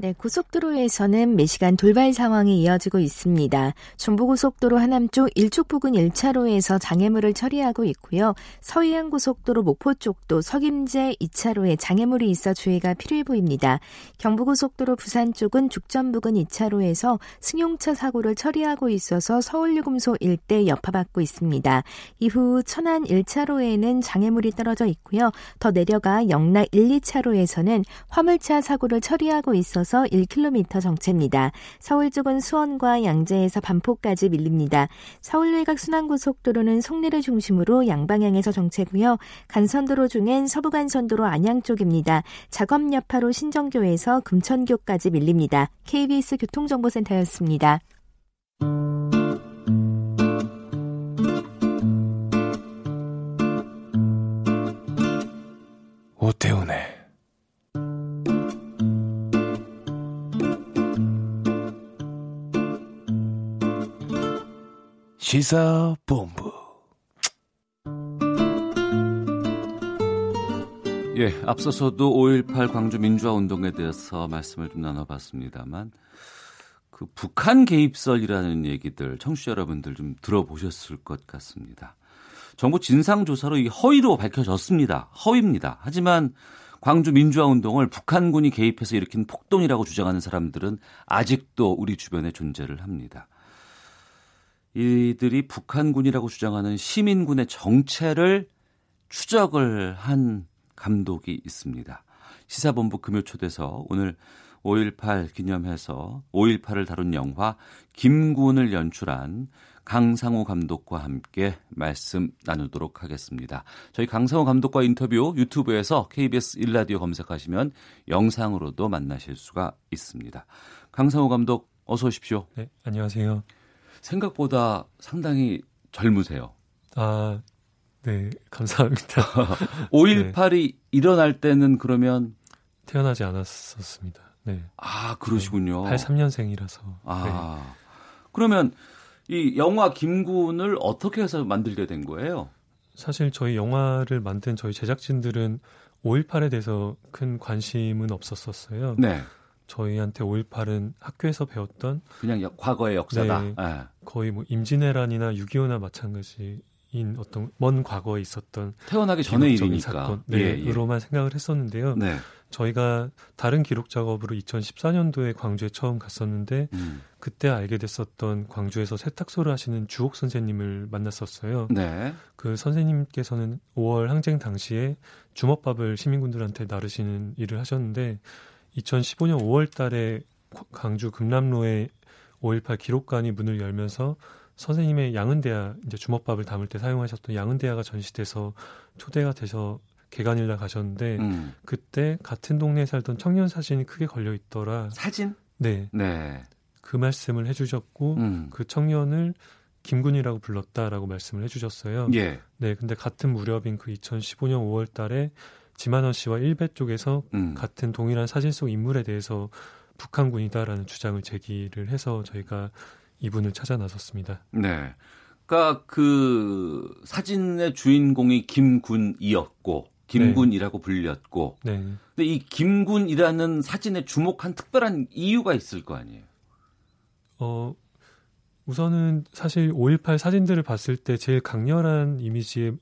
네, 고속도로에서는 매시간 돌발 상황이 이어지고 있습니다. 중부고속도로 하남 쪽 일축 부근 1차로에서 장애물을 처리하고 있고요. 서해안 고속도로 목포 쪽도 석임제 2차로에 장애물이 있어 주의가 필요해 보입니다. 경부고속도로 부산 쪽은 죽전 부근 2차로에서 승용차 사고를 처리하고 있어서 서울유금소 일대 여파받고 있습니다. 이후 천안 1차로에는 장애물이 떨어져 있고요. 더 내려가 영락 1, 2차로에서는 화물차 사고를 처리하고 있어서 이어서 1km 정체입니다. 서울 쪽은 수원과 양재에서 반포까지 밀립니다. 서울 외곽 순환고속도로는 송내를 중심으로 양방향에서 정체고요. 간선도로 중엔 서부간선도로 안양 쪽입니다. 작업 여파로 신정교에서 금천교까지 밀립니다. KBS 교통정보센터였습니다. 오태훈의 시사본부. 예, 앞서서도 5.18 광주 민주화 운동에 대해서 말씀을 좀 나눠봤습니다만, 그 북한 개입설이라는 얘기들 청취자 여러분들 좀 들어보셨을 것 같습니다. 정부 진상조사로 이 허위로 밝혀졌습니다. 허위입니다. 하지만 광주 민주화 운동을 북한군이 개입해서 일으킨 폭동이라고 주장하는 사람들은 아직도 우리 주변에 존재를 합니다. 이들이 북한군이라고 주장하는 시민군의 정체를 추적을 한 감독이 있습니다. 시사본부 금요 초대서 오늘 5.18 기념해서 5.18을 다룬 영화 김군을 연출한 강상호 감독과 함께 말씀 나누도록 하겠습니다. 저희 강상호 감독과 인터뷰 유튜브에서 KBS 일라디오 검색하시면 영상으로도 만나실 수가 있습니다. 강상호 감독 어서 오십시오. 네, 안녕하세요. 생각보다 상당히 젊으세요. 아, 네, 감사합니다. 5.18이 네. 일어날 때는 그러면 태어나지 않았었습니다. 네. 아, 그러시군요. 83년생이라서. 아. 네. 그러면 이 영화 김군을 어떻게 해서 만들게 된 거예요? 사실 저희 영화를 만든 저희 제작진들은 5.18에 대해서 큰 관심은 없었었어요. 네. 저희한테 5.18은 학교에서 배웠던 그냥 과거의 역사다. 네, 네. 거의 뭐 임진왜란이나 6.25나 마찬가지인 어떤 먼 과거에 있었던 태어나기 전의 일이니까 사건, 네, 예, 로만 생각을 했었는데요. 네. 저희가 다른 기록 작업으로 2014년도에 광주에 처음 갔었는데 음. 그때 알게 됐었던 광주에서 세탁소를 하시는 주옥 선생님을 만났었어요. 네. 그 선생님께서는 5월 항쟁 당시에 주먹밥을 시민군들한테 나르시는 일을 하셨는데 2015년 5월 달에 강주 금남로에 5.18 기록관이 문을 열면서 선생님의 양은대야 이제 주먹밥을 담을 때 사용하셨던 양은대야가 전시돼서 초대가 돼서 개관일날 가셨는데 음. 그때 같은 동네에 살던 청년 사진이 크게 걸려 있더라. 사진? 네. 네. 그 말씀을 해주셨고 음. 그 청년을 김군이라고 불렀다라고 말씀을 해주셨어요. 예. 네, 근데 같은 무렵인 그 2015년 5월달에 지만원 씨와 일베 쪽에서 음. 같은 동일한 사진 속 인물에 대해서 북한군이다라는 주장을 제기를 해서 저희가 이분을 찾아 나섰습니다. 네. 그러니까 그 사진의 주인공이 김군이었고 김군이라고 불렸고 네. 근데 이 김군이라는 사진에 주목한 특별한 이유가 있을 거 아니에요. 어, 우선은 사실 5.18 사진들을 봤을 때 제일 강렬한 이미지의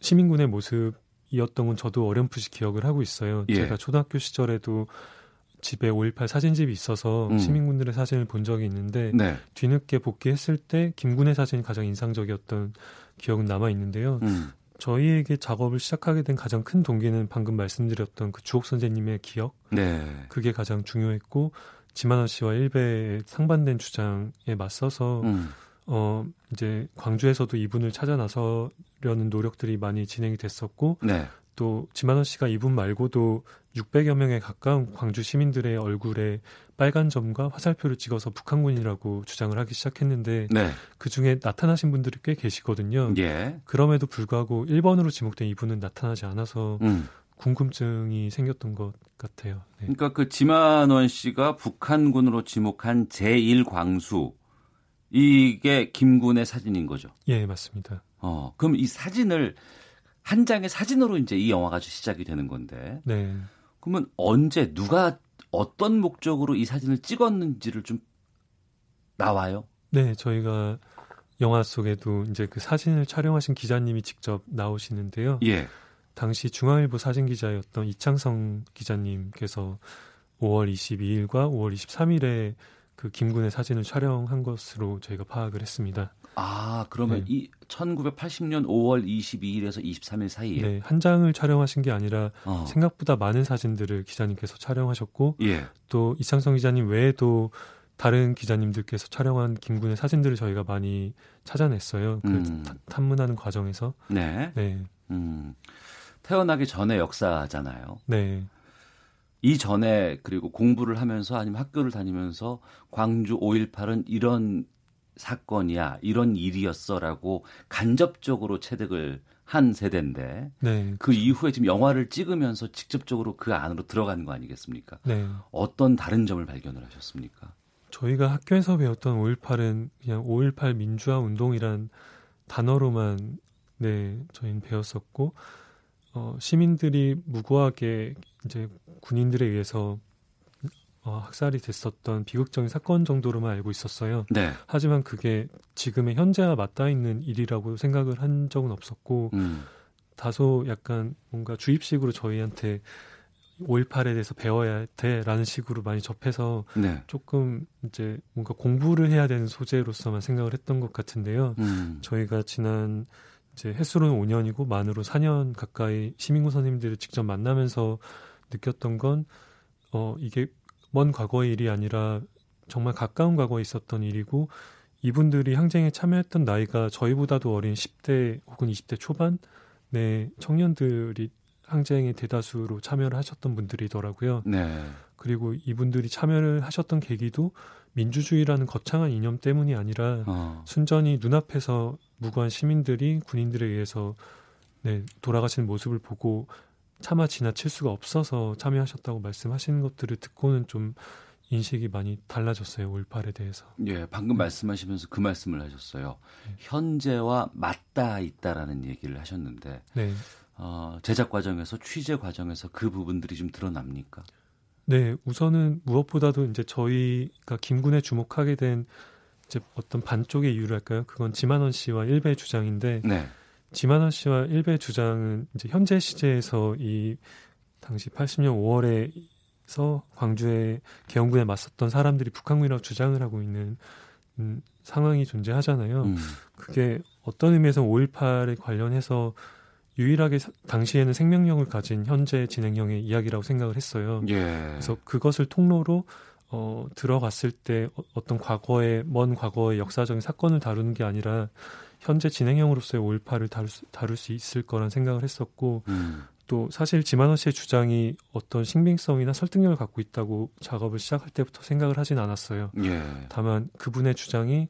시민군의 모습 이었던 건 저도 어렴풋이 기억을 하고 있어요. 예. 제가 초등학교 시절에도 집에 5.18 사진집이 있어서 음. 시민군들의 사진을 본 적이 있는데 네. 뒤늦게 복귀했을 때 김군의 사진이 가장 인상적이었던 기억은 남아 있는데요. 음. 저희에게 작업을 시작하게 된 가장 큰 동기는 방금 말씀드렸던 그 주옥 선생님의 기억 네. 그게 가장 중요했고 지만원 씨와 일베의 상반된 주장에 맞서서 음. 어 이제 광주에서도 이분을 찾아 나서려는 노력들이 많이 진행이 됐었고 네. 또 지만원 씨가 이분 말고도 600여 명에 가까운 광주 시민들의 얼굴에 빨간 점과 화살표를 찍어서 북한군이라고 주장을 하기 시작했는데 네. 그 중에 나타나신 분들이 꽤 계시거든요. 예. 그럼에도 불구하고 1번으로 지목된 이분은 나타나지 않아서 음. 궁금증이 생겼던 것 같아요. 네. 그러니까 그 지만원 씨가 북한군으로 지목한 제1광수 이게 김군의 사진인 거죠. 예, 맞습니다. 어, 그럼 이 사진을 한 장의 사진으로 이제 이 영화가 시작이 되는 건데 네. 그러면 언제 누가 어떤 목적으로 이 사진을 찍었는지를 좀 나와요? 네, 저희가 영화 속에도 이제 그 사진을 촬영하신 기자님이 직접 나오시는데요. 예. 당시 중앙일보 사진 기자였던 이창성 기자님께서 5월 22일과 5월 23일에 그 김군의 사진을 촬영한 것으로 저희가 파악을 했습니다. 아, 그러면 네. 이 1980년 5월 22일에서 23일 사이에 네, 한 장을 촬영하신 게 아니라 어. 생각보다 많은 사진들을 기자님께서 촬영하셨고 예. 또 이창성 기자님 외에도 다른 기자님들께서 촬영한 김군의 사진들을 저희가 많이 찾아냈어요. 그 음. 타- 탐문하는 과정에서. 네. 네, 음. 태어나기 전의 역사잖아요. 네, 이 전에 그리고 공부를 하면서 아니면 학교를 다니면서 광주 5.18은 이런 사건이야, 이런 일이었어라고 간접적으로 체득을 한 세대인데 네, 그 이후에 지금 영화를 찍으면서 직접적으로 그 안으로 들어가는 거 아니겠습니까? 네. 어떤 다른 점을 발견을 하셨습니까? 저희가 학교에서 배웠던 5.18은 그냥 5.18 민주화 운동이란 단어로만 네 저희는 배웠었고 어, 시민들이 무고하게 이제 군인들에 의해서 어, 학살이 됐었던 비극적인 사건 정도로만 알고 있었어요. 네. 하지만 그게 지금의 현재와 맞닿아 있는 일이라고 생각을 한 적은 없었고 음. 다소 약간 뭔가 주입식으로 저희한테 5.18에 대해서 배워야 돼라는 식으로 많이 접해서 네. 조금 이제 뭔가 공부를 해야 되는 소재로서만 생각을 했던 것 같은데요. 음. 저희가 지난 이제 횟수로는 5년이고 만으로 4년 가까이 시민군 선생님들을 직접 만나면서 느꼈던 건 어, 이게 먼 과거의 일이 아니라 정말 가까운 과거에 있었던 일이고 이분들이 항쟁에 참여했던 나이가 저희보다도 어린 10대 혹은 20대 초반의 청년들이 항쟁에 대다수로 참여를 하셨던 분들이더라고요. 네. 그리고 이분들이 참여를 하셨던 계기도 민주주의라는 거창한 이념 때문이 아니라 어. 순전히 눈앞에서 무고한 시민들이 군인들에 의해서 네, 돌아가시는 모습을 보고 차마 지나칠 수가 없어서 참여하셨다고 말씀하시는 것들을 듣고는 좀 인식이 많이 달라졌어요. 5.18에 대해서. 예, 방금 말씀하시면서 그 말씀을 하셨어요. 현재와 맞닿아 있다라는 얘기를 하셨는데 네. 어, 제작 과정에서 취재 과정에서 그 부분들이 좀 드러납니까? 네, 우선은 무엇보다도 이제 저희가 김군에 주목하게 된 이제 어떤 반쪽의 이유를 할까요? 그건 지만원 씨와 일베의 주장인데 네. 지만원 씨와 일베의 주장은 이제 현재 시제에서 이 당시 80년 5월에서 광주의 개헌군에 맞섰던 사람들이 북한군이라고 주장을 하고 있는 음, 상황이 존재하잖아요. 음. 그게 어떤 의미에서 5.18에 관련해서 유일하게 사- 당시에는 생명력을 가진 현재 진행형의 이야기라고 생각을 했어요. 예. 그래서 그것을 통로로 어, 들어갔을 때 어- 어떤 과거의 먼 과거의 역사적인 사건을 다루는 게 아니라 현재 진행형으로서의 5.18을 다룰 수, 다룰 수 있을 거란 생각을 했었고 음. 또 사실 지만원 씨의 주장이 어떤 신빙성이나 설득력을 갖고 있다고 작업을 시작할 때부터 생각을 하진 않았어요. 예. 다만 그분의 주장이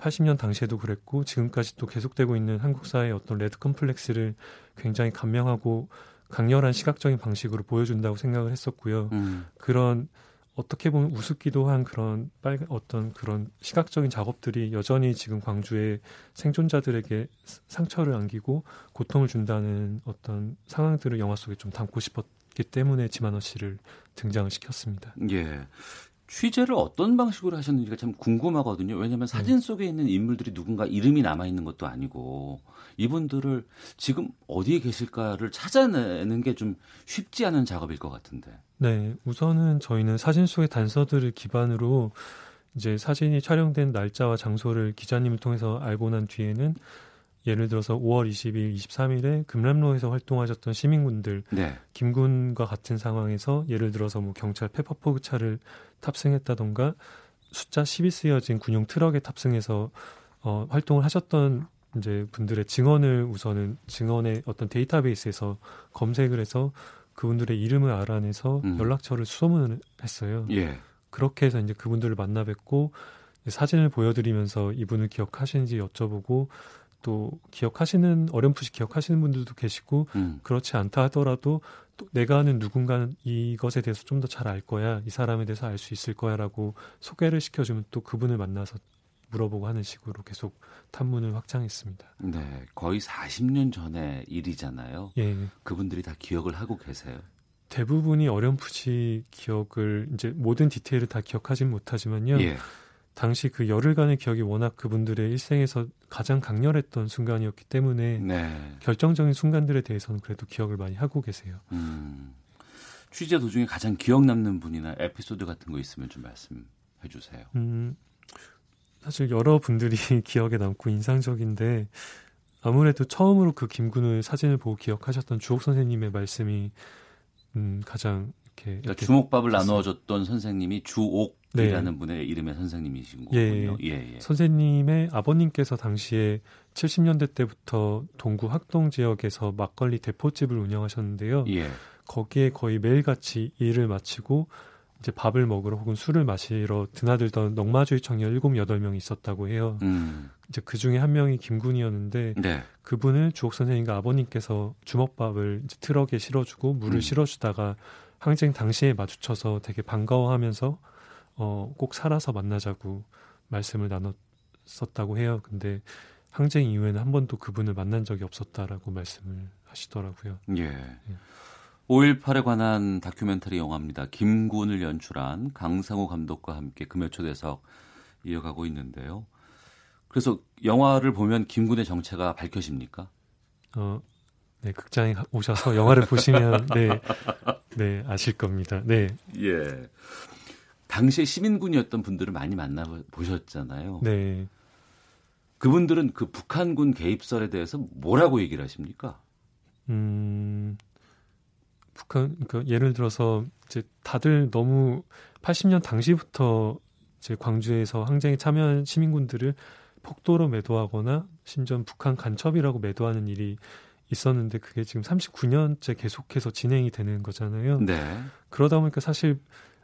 80년 당시에도 그랬고 지금까지 또 계속되고 있는 한국 사회의 어떤 레드 컴플렉스를 굉장히 감명하고 강렬한 시각적인 방식으로 보여준다고 생각을 했었고요. 음. 그런 어떻게 보면 우습기도 한 그런 빨간 어떤 그런 시각적인 작업들이 여전히 지금 광주의 생존자들에게 상처를 안기고 고통을 준다는 어떤 상황들을 영화 속에 좀 담고 싶었기 때문에 지만원 씨를 등장을 시켰습니다. 예. 취재를 어떤 방식으로 하셨는지가 참 궁금하거든요. 왜냐하면 사진 속에 있는 인물들이 누군가 이름이 남아 있는 것도 아니고 이분들을 지금 어디에 계실까를 찾아내는 게 좀 쉽지 않은 작업일 것 같은데. 네, 우선은 저희는 사진 속의 단서들을 기반으로 이제 사진이 촬영된 날짜와 장소를 기자님을 통해서 알고 난 뒤에는 예를 들어서 5월 20일, 23일에 금남로에서 활동하셨던 시민군들, 네. 김군과 같은 상황에서 예를 들어서 뭐 경찰 페퍼포그 차를 탑승했다던가 숫자 10이 쓰여진 군용 트럭에 탑승해서 어, 활동을 하셨던 이제 분들의 증언을 우선은 증언의 어떤 데이터베이스에서 검색을 해서 그분들의 이름을 알아내서 음. 연락처를 수소문을 했어요. 예. 그렇게 해서 이제 그분들을 만나 뵙고 사진을 보여드리면서 이분을 기억하시는지 여쭤보고 또 기억하시는 어렴풋이 기억하시는 분들도 계시고 음. 그렇지 않다 하더라도 또 내가 아는 누군가는 이것에 대해서 좀 더 잘 알 거야 이 사람에 대해서 알 수 있을 거야라고 소개를 시켜주면 또 그분을 만나서 물어보고 하는 식으로 계속 탐문을 확장했습니다. 네. 거의 40년 전의 일이잖아요. 예, 그분들이 다 기억을 하고 계세요. 대부분이 어렴풋이 기억을 이제 모든 디테일을 다 기억하진 못하지만요. 예. 당시 그 열흘간의 기억이 워낙 그분들의 일생에서 가장 강렬했던 순간이었기 때문에 네. 결정적인 순간들에 대해서는 그래도 기억을 많이 하고 계세요. 음. 취재 도중에 가장 기억 남는 분이나 에피소드 같은 거 있으면 좀 말씀해 주세요. 음, 사실 여러 분들이 기억에 남고 인상적인데 아무래도 처음으로 그 김군을 사진을 보고 기억하셨던 주옥 선생님의 말씀이 음, 가장 이렇게, 그러니까 이렇게 주먹밥을 됐어요. 나누어줬던 선생님이 주옥 이라는 분의 이름의 선생님이신 예, 거군요. 예, 예. 선생님의 아버님께서 당시에 70년대 때부터 동구 학동 지역에서 막걸리 대포집을 운영하셨는데요. 예. 거기에 거의 매일같이 일을 마치고 이제 밥을 먹으러 혹은 술을 마시러 드나들던 넉마주의 청년 7, 8명이 있었다고 해요. 음. 이제 그 중에 한 명이 김군이었는데 네. 그분을 주옥 선생님과 아버님께서 주먹밥을 이제 트럭에 실어주고 물을 음. 실어주다가 항쟁 당시에 마주쳐서 되게 반가워하면서 어, 꼭 살아서 만나자고 말씀을 나눴었다고 해요. 근데 항쟁 이후에는 한 번도 그분을 만난 적이 없었다라고 말씀을 하시더라고요. 예. 5.18에 관한 다큐멘터리 영화입니다. 김군을 연출한 강상우 감독과 함께 금요초대석 이어가고 있는데요. 그래서 영화를 보면 김군의 정체가 밝혀집니까? 어, 네, 극장에 가- 오셔서 영화를 보시면 네, 네 아실 겁니다. 네, 예. 당시에 시민군이었던 분들을 많이 만나 보셨잖아요. 네. 그분들은 그 북한군 개입설에 대해서 뭐라고 얘기를 하십니까? 음, 북한, 그러니까 예를 들어서 이제 다들 너무 80년 당시부터 이제 광주에서 항쟁에 참여한 시민군들을 폭도로 매도하거나 심지어 북한 간첩이라고 매도하는 일이 있었는데 그게 지금 39년째 계속해서 진행이 되는 거잖아요. 네. 그러다 보니까 사실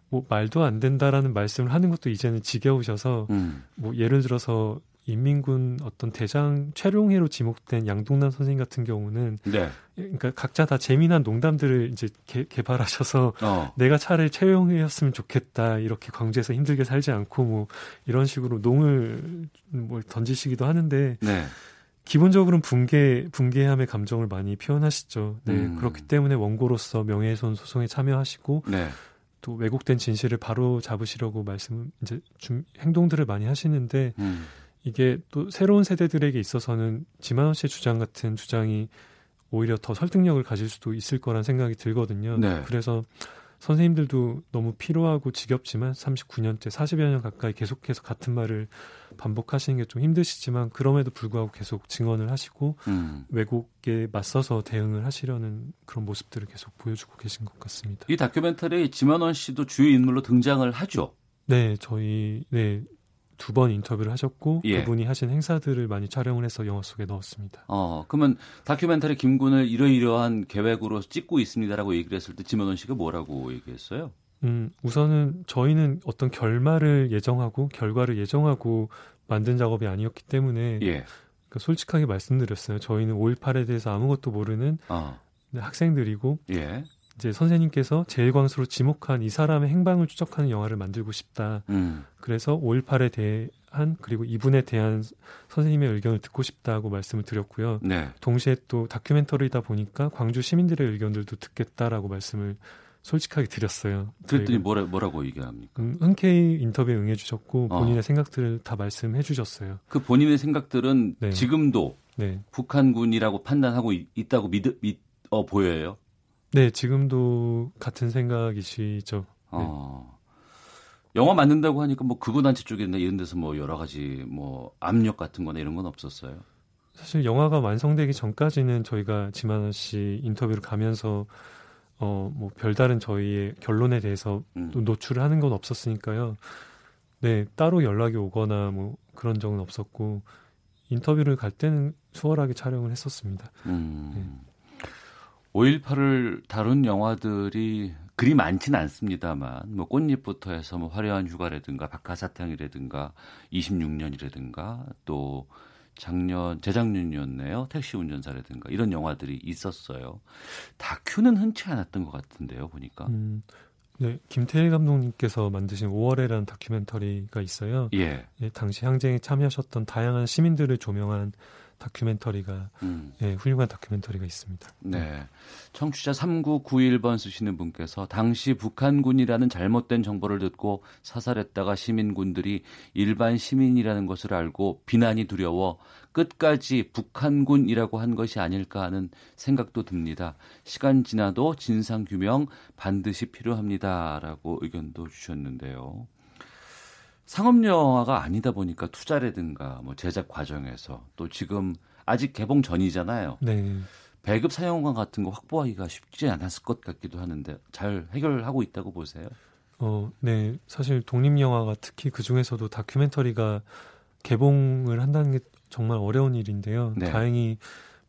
뭐 말도 안 된다라는 말씀을 하는 것도 이제는 지겨우셔서 음. 뭐 예를 들어서 인민군 어떤 대장 최룡해로 지목된 양동남 선생님 같은 경우는 네. 그러니까 각자 다 재미난 농담들을 이제 개, 개발하셔서 어. 내가 차라리 최용이었으면 좋겠다 이렇게 광주에서 힘들게 살지 않고 뭐 이런 식으로 농을 뭐 던지시기도 하는데 네. 기본적으로는 붕괴 붕괴함의 감정을 많이 표현하시죠. 네 음. 그렇기 때문에 원고로서 명예훼손 소송에 참여하시고 네. 또 왜곡된 진실을 바로 잡으시려고 말씀 이제 좀 행동들을 많이 하시는데 음. 이게 또 새로운 세대들에게 있어서는 지만원 씨의 주장 같은 주장이 오히려 더 설득력을 가질 수도 있을 거란 생각이 들거든요. 네. 그래서 선생님들도 너무 피로하고 지겹지만 39년째 40여 년 가까이 계속해서 같은 말을 반복하시는 게 좀 힘드시지만 그럼에도 불구하고 계속 증언을 하시고 음. 왜곡에 맞서서 대응을 하시려는 그런 모습들을 계속 보여주고 계신 것 같습니다. 이 다큐멘터리에 지만원 씨도 주요 인물로 등장을 하죠. 네, 저희 네. 두 번 인터뷰를 하셨고 예. 그분이 하신 행사들을 많이 촬영을 해서 영화 속에 넣었습니다. 어, 그러면 다큐멘터리 김군을 이러이러한 계획으로 찍고 있습니다라고 얘기를 했을 때 지만원 씨가 뭐라고 얘기했어요? 음, 우선은 저희는 어떤 결말을 예정하고 결과를 예정하고 만든 작업이 아니었기 때문에 예. 그러니까 솔직하게 말씀드렸어요. 저희는 5.18에 대해서 아무것도 모르는 어. 학생들이고 예. 이제 선생님께서 제일광수로 지목한 이 사람의 행방을 추적하는 영화를 만들고 싶다. 음. 그래서 5.18에 대한 그리고 이분에 대한 선생님의 의견을 듣고 싶다고 말씀을 드렸고요. 네. 동시에 또 다큐멘터리다 보니까 광주 시민들의 의견들도 듣겠다라고 말씀을 솔직하게 드렸어요. 그랬더니. 뭐라, 뭐라고 얘기합니까? 음, 흔쾌히 인터뷰에 응해주셨고 어. 본인의 생각들을 다 말씀해 주셨어요. 그 본인의 생각들은 네. 지금도 네, 북한군이라고 판단하고 있, 있다고 믿, 믿, 어, 보여요? 네 지금도 같은 생각이시죠. 어. 영화 만든다고 하니까 뭐 극우단체 쪽이나 이런 데서 뭐 여러 가지 뭐 압력 같은 거나 이런 건 없었어요. 사실 영화가 완성되기 전까지는 저희가 지만원 씨 인터뷰를 가면서 어 뭐 별다른 저희의 결론에 대해서 음. 또 노출을 하는 건 없었으니까요. 네 따로 연락이 오거나 뭐 그런 적은 없었고 인터뷰를 갈 때는 수월하게 촬영을 했었습니다. 음. 5.18을 다룬 영화들이 그리 많지는 않습니다만 뭐 꽃잎부터 해서 뭐 화려한 휴가라든가 박하사탕이라든가 26년이라든가 또 작년 재작년이었네요. 택시 운전사라든가 이런 영화들이 있었어요. 다큐는 흔치 않았던 것 같은데요 보니까. 음, 네 김태일 감독님께서 만드신 5월에라는 다큐멘터리가 있어요. 예. 예, 당시 항쟁에 참여하셨던 다양한 시민들을 조명한 다큐멘터리가 음. 예, 훌륭한 다큐멘터리가 있습니다. 네. 청취자 3991번 쓰시는 분께서 당시 북한군이라는 잘못된 정보를 듣고 사살했다가 시민군들이 일반 시민이라는 것을 알고 비난이 두려워 끝까지 북한군이라고 한 것이 아닐까 하는 생각도 듭니다. 시간 지나도 진상 규명 반드시 필요합니다라고 의견도 주셨는데요. 상업 영화가 아니다 보니까 투자라든가 뭐 제작 과정에서 또 지금 아직 개봉 전이잖아요. 네. 배급 사용관 같은 거 확보하기가 쉽지 않았을 것 같기도 하는데 잘 해결하고 있다고 보세요. 어, 네. 사실 독립 영화가 특히 그 중에서도 다큐멘터리가 개봉을 한다는 게 정말 어려운 일인데요. 네. 다행히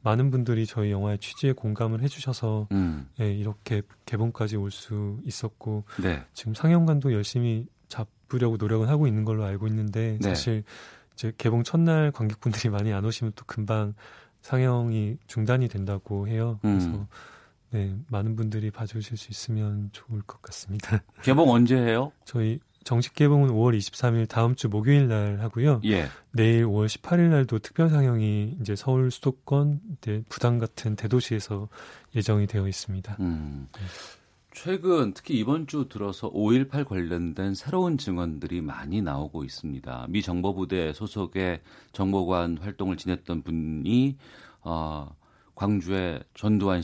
많은 분들이 저희 영화의 취지에 공감을 해주셔서 음, 예, 이렇게 개봉까지 올 수 있었고 네, 지금 상영관도 열심히 잡으려고 노력은 하고 있는 걸로 알고 있는데 네. 사실 이제 개봉 첫날 관객분들이 많이 안 오시면 또 금방 상영이 중단이 된다고 해요. 그래서 음. 네, 많은 분들이 봐주실 수 있으면 좋을 것 같습니다. 개봉 언제 해요? 저희 정식 개봉은 5월 23일 다음 주 목요일 날 하고요. 예, 내일 5월 18일 날도 특별 상영이 이제 서울 수도권 네, 부산 같은 대도시에서 예정이 되어 있습니다. 음. 최근 특히 이번 주 들어서 5.18 관련된 새로운 증언들이 많이 나오고 있습니다. 미 정보부대 소속의 정보관 활동을 지냈던 분이 어, 광주에 전두환이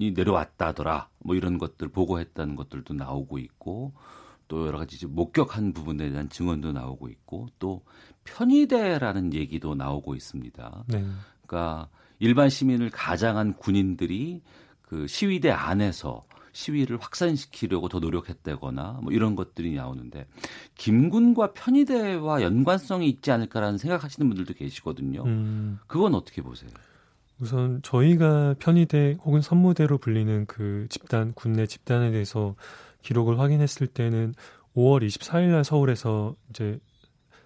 내려왔다더라. 뭐 이런 것들 보고했다는 것들도 나오고 있고 또 여러 가지 목격한 부분에 대한 증언도 나오고 있고 또 편의대라는 얘기도 나오고 있습니다. 네. 그러니까 일반 시민을 가장한 군인들이 그 시위대 안에서 시위를 확산시키려고 더 노력했다거나 뭐 이런 것들이 나오는데 김군과 편의대와 연관성이 있지 않을까라는 생각하시는 분들도 계시거든요. 음, 그건 어떻게 보세요? 우선 저희가 편의대 혹은 선무대로 불리는 그 집단 군내 집단에 대해서 기록을 확인했을 때는 5월 24일 날 서울에서 이제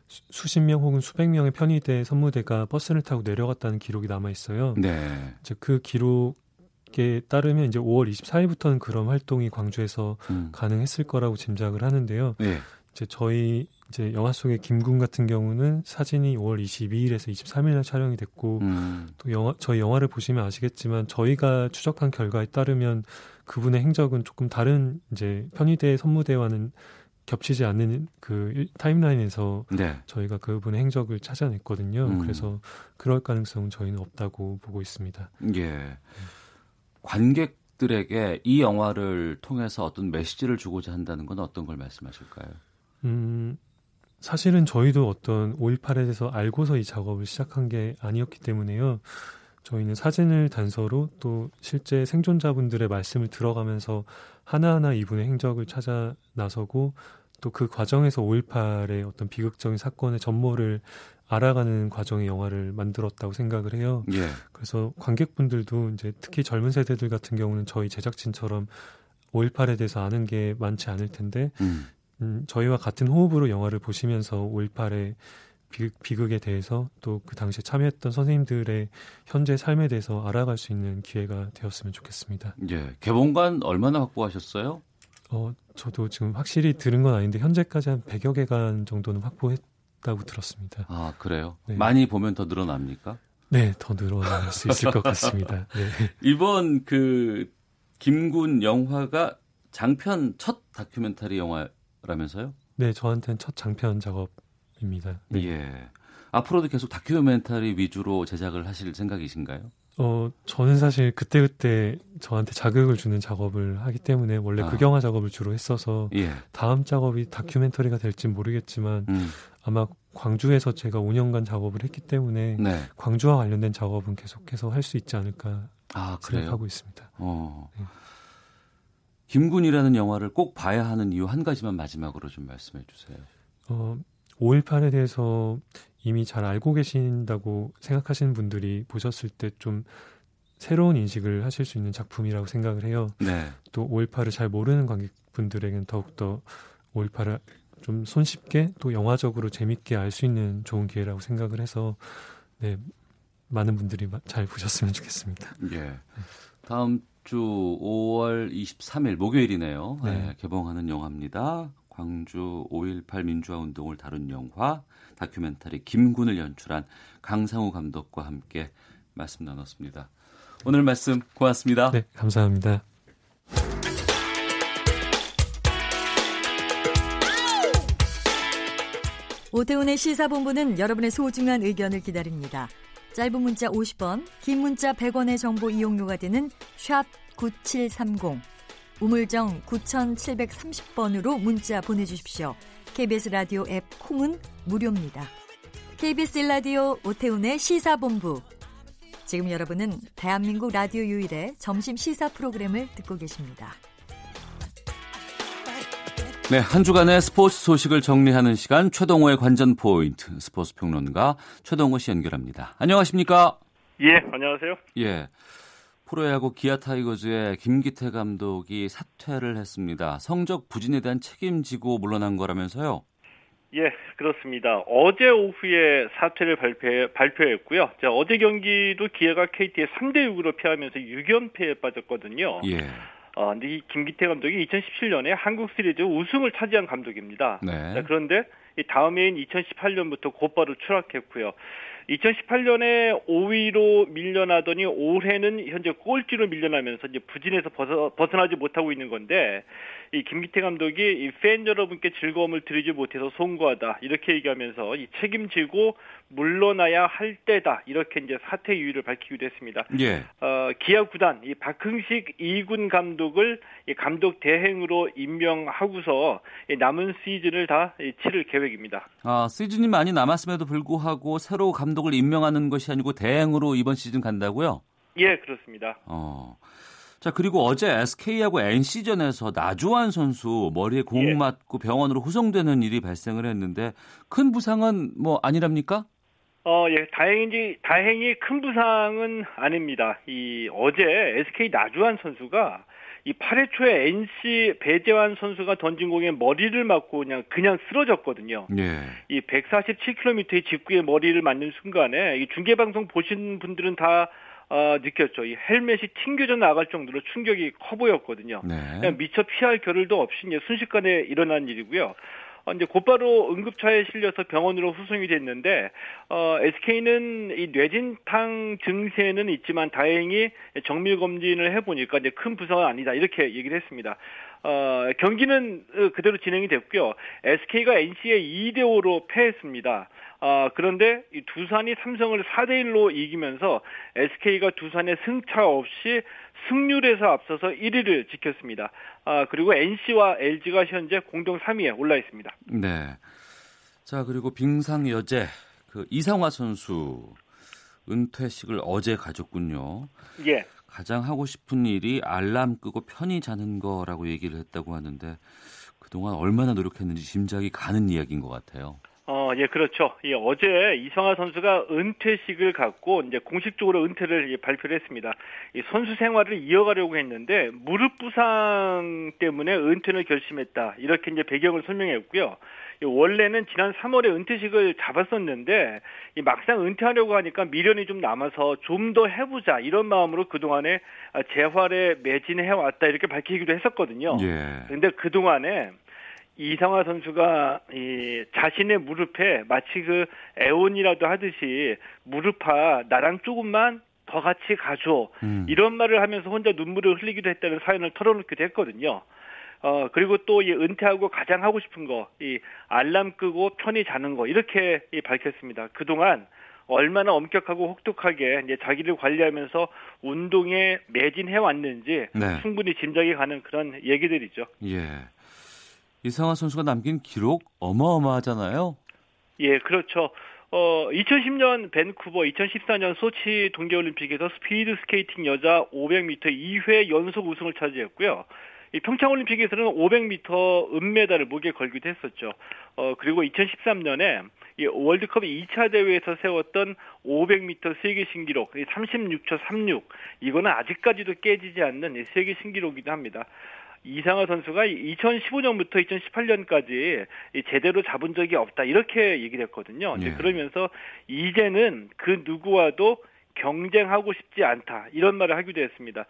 수- 수십 명 혹은 수백 명의 편의대 선무대가 버스를 타고 내려갔다는 기록이 남아 있어요. 네. 이제 그 기록 에 따르면 이제 5월 24일부터는 그런 활동이 광주에서 음. 가능했을 거라고 짐작을 하는데요. 네. 이제 저희 이제 영화 속의 김군 같은 경우는 사진이 5월 22일에서 23일 날 촬영이 됐고 음. 또 영화 저희 영화를 보시면 아시겠지만 저희가 추적한 결과에 따르면 그분의 행적은 조금 다른 이제 편의대 선무대와는 겹치지 않는 그 일- 타임라인에서 네. 저희가 그분의 행적을 찾아냈거든요. 음. 그래서 그럴 가능성은 저희는 없다고 보고 있습니다. 예. 관객들에게 이 영화를 통해서 어떤 메시지를 주고자 한다는 건 어떤 걸 말씀하실까요? 음, 사실은 저희도 어떤 5.18에 대해서 알고서 이 작업을 시작한 게 아니었기 때문에요. 저희는 사진을 단서로 또 실제 생존자분들의 말씀을 들어가면서 하나하나 이분의 행적을 찾아 나서고 또 그 과정에서 5.18의 어떤 비극적인 사건의 전모를 알아가는 과정의 영화를 만들었다고 생각을 해요. 예. 그래서 관객분들도 이제 특히 젊은 세대들 같은 경우는 저희 제작진처럼 5.18에 대해서 아는 게 많지 않을 텐데 음. 음, 저희와 같은 호흡으로 영화를 보시면서 5.18의 비 극에 대해서 또 그 당시에 참여했던 선생님들의 현재 삶에 대해서 알아갈 수 있는 기회가 되었으면 좋겠습니다. 예. 개봉관 얼마나 확보하셨어요? 어, 저도 지금 확실히 들은 건 아닌데 현재까지 한 100여 개간 정도는 확보했 다고 들었습니다. 아, 그래요? 네. 많이 보면 더 늘어납니까? 네, 더 늘어날 수 있을 것 같습니다. 네. 이번 그 김군 영화가 장편 첫 다큐멘터리 영화라면서요? 네, 저한테는 첫 장편 작업입니다. 네. 예. 앞으로도 계속 다큐멘터리 위주로 제작을 하실 생각이신가요? 어, 저는 사실 그때그때 저한테 자극을 주는 작업을 하기 때문에 원래 아. 극영화 작업을 주로 했어서 예. 다음 작업이 다큐멘터리가 될지 모르겠지만 음. 아마 광주에서 제가 5년간 작업을 했기 때문에 네. 광주와 관련된 작업은 계속해서 할 수 있지 않을까 아? 생각하고 있습니다. 어. 네. 김군이라는 영화를 꼭 봐야 하는 이유 한 가지만 마지막으로 좀 말씀해 주세요. 어, 5.18에 대해서 이미 잘 알고 계신다고 생각하시는 분들이 보셨을 때 좀 새로운 인식을 하실 수 있는 작품이라고 생각을 해요. 네. 또 5.18을 잘 모르는 관객분들에게는 더욱더 5.18을 좀 손쉽게 또 영화적으로 재밌게 알 수 있는 좋은 기회라고 생각을 해서 네, 많은 분들이 마- 잘 보셨으면 좋겠습니다. 예. 다음 주 5월 23일 목요일이네요. 네. 네, 개봉하는 영화입니다. 광주 5.18 민주화 운동을 다룬 영화 다큐멘터리 김군을 연출한 강상우 감독과 함께 말씀 나눴습니다. 오늘 말씀 고맙습니다. 네, 감사합니다. 오태훈의 시사본부는 여러분의 소중한 의견을 기다립니다. 짧은 문자 50원, 긴 문자 100원의 정보 이용료가 되는 샵 9730, 우물정 9730번으로 문자 보내주십시오. KBS 라디오 앱 콩은 무료입니다. KBS 라디오 오태훈의 시사본부. 지금 여러분은 대한민국 라디오 유일의 점심 시사 프로그램을 듣고 계십니다. 네, 한 주간의 스포츠 소식을 정리하는 시간 최동호의 관전 포인트 스포츠 평론가 최동호 씨 연결합니다. 안녕하십니까? 예, 안녕하세요. 예. 프로야구 기아 타이거즈의 김기태 감독이 사퇴를 했습니다. 성적 부진에 대한 책임지고 물러난 거라면서요? 예, 그렇습니다. 어제 오후에 사퇴를 발표, 발표 했고요. 자, 어제 경기도 기아가 KT에 3대 6으로 패하면서 6연패에 빠졌거든요. 예. 어, 근데 이 김기태 감독이 2017년에 한국 시리즈 우승을 차지한 감독입니다. 네. 자, 그런데 이 다음 해인 2018년부터 곧바로 추락했고요. 2018년에 5위로 밀려나더니 올해는 현재 꼴찌로 밀려나면서 이제 부진에서 벗어, 벗어 나지 못하고 있는 건데 이 김기태 감독이 이 팬 여러분께 즐거움을 드리지 못해서 송구하다 이렇게 얘기하면서 이 책임지고 물러나야 할 때다 이렇게 이제 사퇴 이유를 밝히기도 했습니다. 예. 어, 기아 구단 이 박흥식 2군 감독을 이 감독 대행으로 임명하고서 이 남은 시즌을 다 이, 치를 계획입니다. 아, 시즌이 많이 남았음에도 불구하고 새로 감독 을 임명하는 것이 아니고 대행으로 이번 시즌 간다고요? 예, 그렇습니다. 어. 자, 그리고 어제 SK하고 NC전에서 나주환 선수 머리에 공 예. 맞고 병원으로 후송되는 일이 발생을 했는데 큰 부상은 뭐 아니랍니까? 어, 예, 다행인지, 다행히 큰 부상은 아닙니다. 이, 어제 SK 나주환 선수가 이 8회 초에 NC 배재환 선수가 던진 공에 머리를 맞고 그냥, 그냥 쓰러졌거든요. 예. 이 147km의 직구에 머리를 맞는 순간에 이 중계 방송 보신 분들은 다 어, 느꼈죠. 이 헬멧이 튕겨져 나갈 정도로 충격이 커 보였거든요. 네. 그냥 미처 피할 겨를도 없이 순식간에 일어난 일이고요. 어, 이제 곧바로 응급차에 실려서 병원으로 후송이 됐는데 어, SK는 이 뇌진탕 증세는 있지만 다행히 정밀 검진을 해보니까 이제 큰 부상은 아니다 이렇게 얘기를 했습니다. 어, 경기는 어, 그대로 진행이 됐고요. SK가 NC에 2대 5로 패했습니다. 아, 그런데 이 두산이 삼성을 4대 1로 이기면서 SK가 두산의 승차 없이 승률에서 앞서서 1위를 지켰습니다. 아, 그리고 NC와 LG가 현재 공동 3위에 올라 있습니다. 네. 자, 그리고 빙상 여제 그 이상화 선수 은퇴식을 어제 가졌군요. 예. 가장 하고 싶은 일이 알람 끄고 편히 자는 거라고 얘기를 했다고 하는데 그동안 얼마나 노력했는지 짐작이 가는 이야기인 것 같아요. 어, 예, 그렇죠. 예, 어제 이성화 선수가 은퇴식을 갖고 이제 공식적으로 은퇴를 예, 발표를 했습니다. 이 선수 생활을 이어가려고 했는데 무릎 부상 때문에 은퇴를 결심했다. 이렇게 이제 배경을 설명했고요. 원래는 지난 3월에 은퇴식을 잡았었는데 막상 은퇴하려고 하니까 미련이 좀 남아서 좀 더 해보자 이런 마음으로 그동안에 재활에 매진해 왔다 이렇게 밝히기도 했었거든요. 예. 근데 그동안에 이상화 선수가 이 자신의 무릎에 마치 그 애원이라도 하듯이 무릎아 나랑 조금만 더 같이 가줘 음. 이런 말을 하면서 혼자 눈물을 흘리기도 했다는 사연을 털어놓기도 했거든요. 어 그리고 또 이 은퇴하고 가장 하고 싶은 거 이 알람 끄고 편히 자는 거 이렇게 이 밝혔습니다. 그 동안 얼마나 엄격하고 혹독하게 이제 자기를 관리하면서 운동에 매진해 왔는지 네. 충분히 짐작이 가는 그런 얘기들이죠. 예. 이상화 선수가 남긴 기록 어마어마하잖아요. 예, 그렇죠. 어, 2010년 밴쿠버, 2014년 소치 동계올림픽에서 스피드 스케이팅 여자 500m 2회 연속 우승을 차지했고요. 이 평창올림픽에서는 500m 은메달을 목에 걸기도 했었죠. 어, 그리고 2013년에 이 월드컵 2차 대회에서 세웠던 500m 세계 신기록 36초 36 이거는 아직까지도 깨지지 않는 세계 신기록이기도 합니다. 이상화 선수가 2015년부터 2018년까지 제대로 잡은 적이 없다 이렇게 얘기를 했거든요. 예. 그러면서 이제는 그 누구와도 경쟁하고 싶지 않다 이런 말을 하기도 했습니다.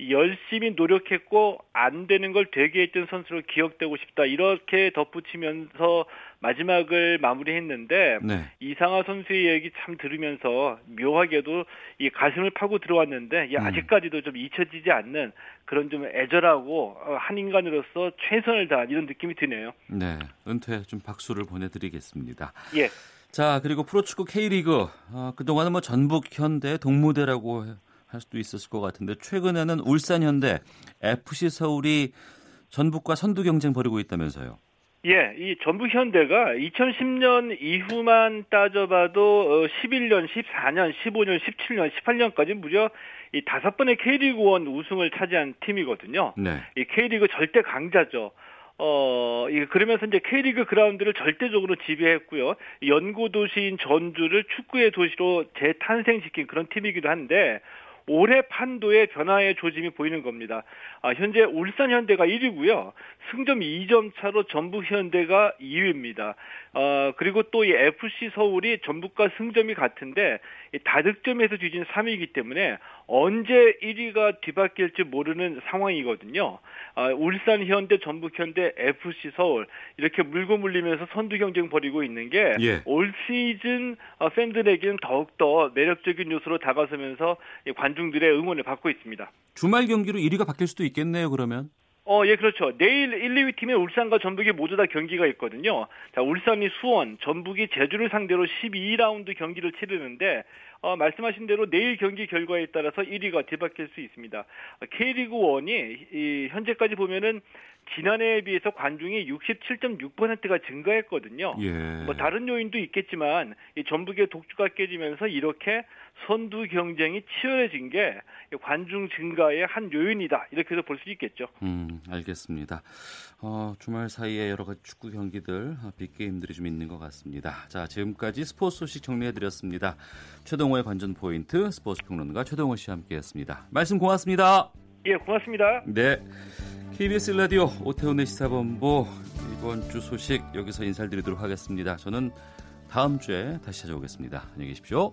열심히 노력했고 안 되는 걸 되게 했던 선수로 기억되고 싶다 이렇게 덧붙이면서 마지막을 마무리했는데 네. 이상화 선수의 얘기 참 들으면서 묘하게도 이 가슴을 파고 들어왔는데 이 음. 아직까지도 좀 잊혀지지 않는 그런 좀 애절하고 어, 한 인간으로서 최선을 다한 이런 느낌이 드네요. 네. 은퇴 좀 박수를 보내드리겠습니다. 예. 자, 그리고 프로축구 K리그. 어, 그동안은 뭐 전북 현대 동무대라고 할 수도 있었을 것 같은데 최근에는 울산 현대, FC 서울이 전북과 선두 경쟁 벌이고 있다면서요. 예, 이 전북 현대가 2010년 이후만 따져봐도 어, 11년, 14년, 15년, 17년, 18년까지 무려 이 다섯 번의 K리그 원 우승을 차지한 팀이거든요. 네. 이 K리그 절대 강자죠. 어, 이 그러면서 이제 K리그 그라운드를 절대적으로 지배했고요. 연고 도시인 전주를 축구의 도시로 재탄생시킨 그런 팀이기도 한데 올해 판도의 변화의 조짐이 보이는 겁니다. 아, 현재 울산 현대가 1위고요. 승점 2점 차로 전북 현대가 2위입니다. 어, 그리고 또 이 FC 서울이 전북과 승점이 같은데 이 다득점에서 뒤진 3위이기 때문에 언제 1위가 뒤바뀔지 모르는 상황이거든요. 아, 울산 현대, 전북 현대, FC 서울 이렇게 물고 물리면서 선두 경쟁 벌이고 있는 게올 예. 시즌 어, 팬들에게는 더욱더 매력적인 요소로 다가서면서 이 관중들의 응원을 받고 있습니다. 주말 경기로 1위가 바뀔 수도 있겠네요, 그러면. 어, 예, 그렇죠. 내일 1, 2위 팀의 울산과 전북이 모두 다 경기가 있거든요. 자, 울산이 수원, 전북이 제주를 상대로 12라운드 경기를 치르는데, 어, 말씀하신 대로 내일 경기 결과에 따라서 1위가 뒤바뀔 수 있습니다. K리그 1이 이, 현재까지 보면은 지난해에 비해서 관중이 67.6%가 증가했거든요. 예. 뭐 다른 요인도 있겠지만 이 전북의 독주가 깨지면서 이렇게 선두 경쟁이 치열해진 게 관중 증가의 한 요인이다 이렇게 도 볼 수 있겠죠. 음, 알겠습니다. 어, 주말 사이에 여러 가지 축구 경기들, 어, 빅게임들이 좀 있는 것 같습니다. 자, 지금까지 스포츠 소식 정리해 드렸습니다. 최동호의 관전 포인트 스포츠 평론가 최동호 씨와 함께했습니다. 말씀 고맙습니다. 예, 고맙습니다. 네. KBS 라디오 오태훈의 시사본부 이번 주 소식 여기서 인사드리도록 하겠습니다. 저는 다음 주에 다시 찾아오겠습니다. 안녕히 계십시오.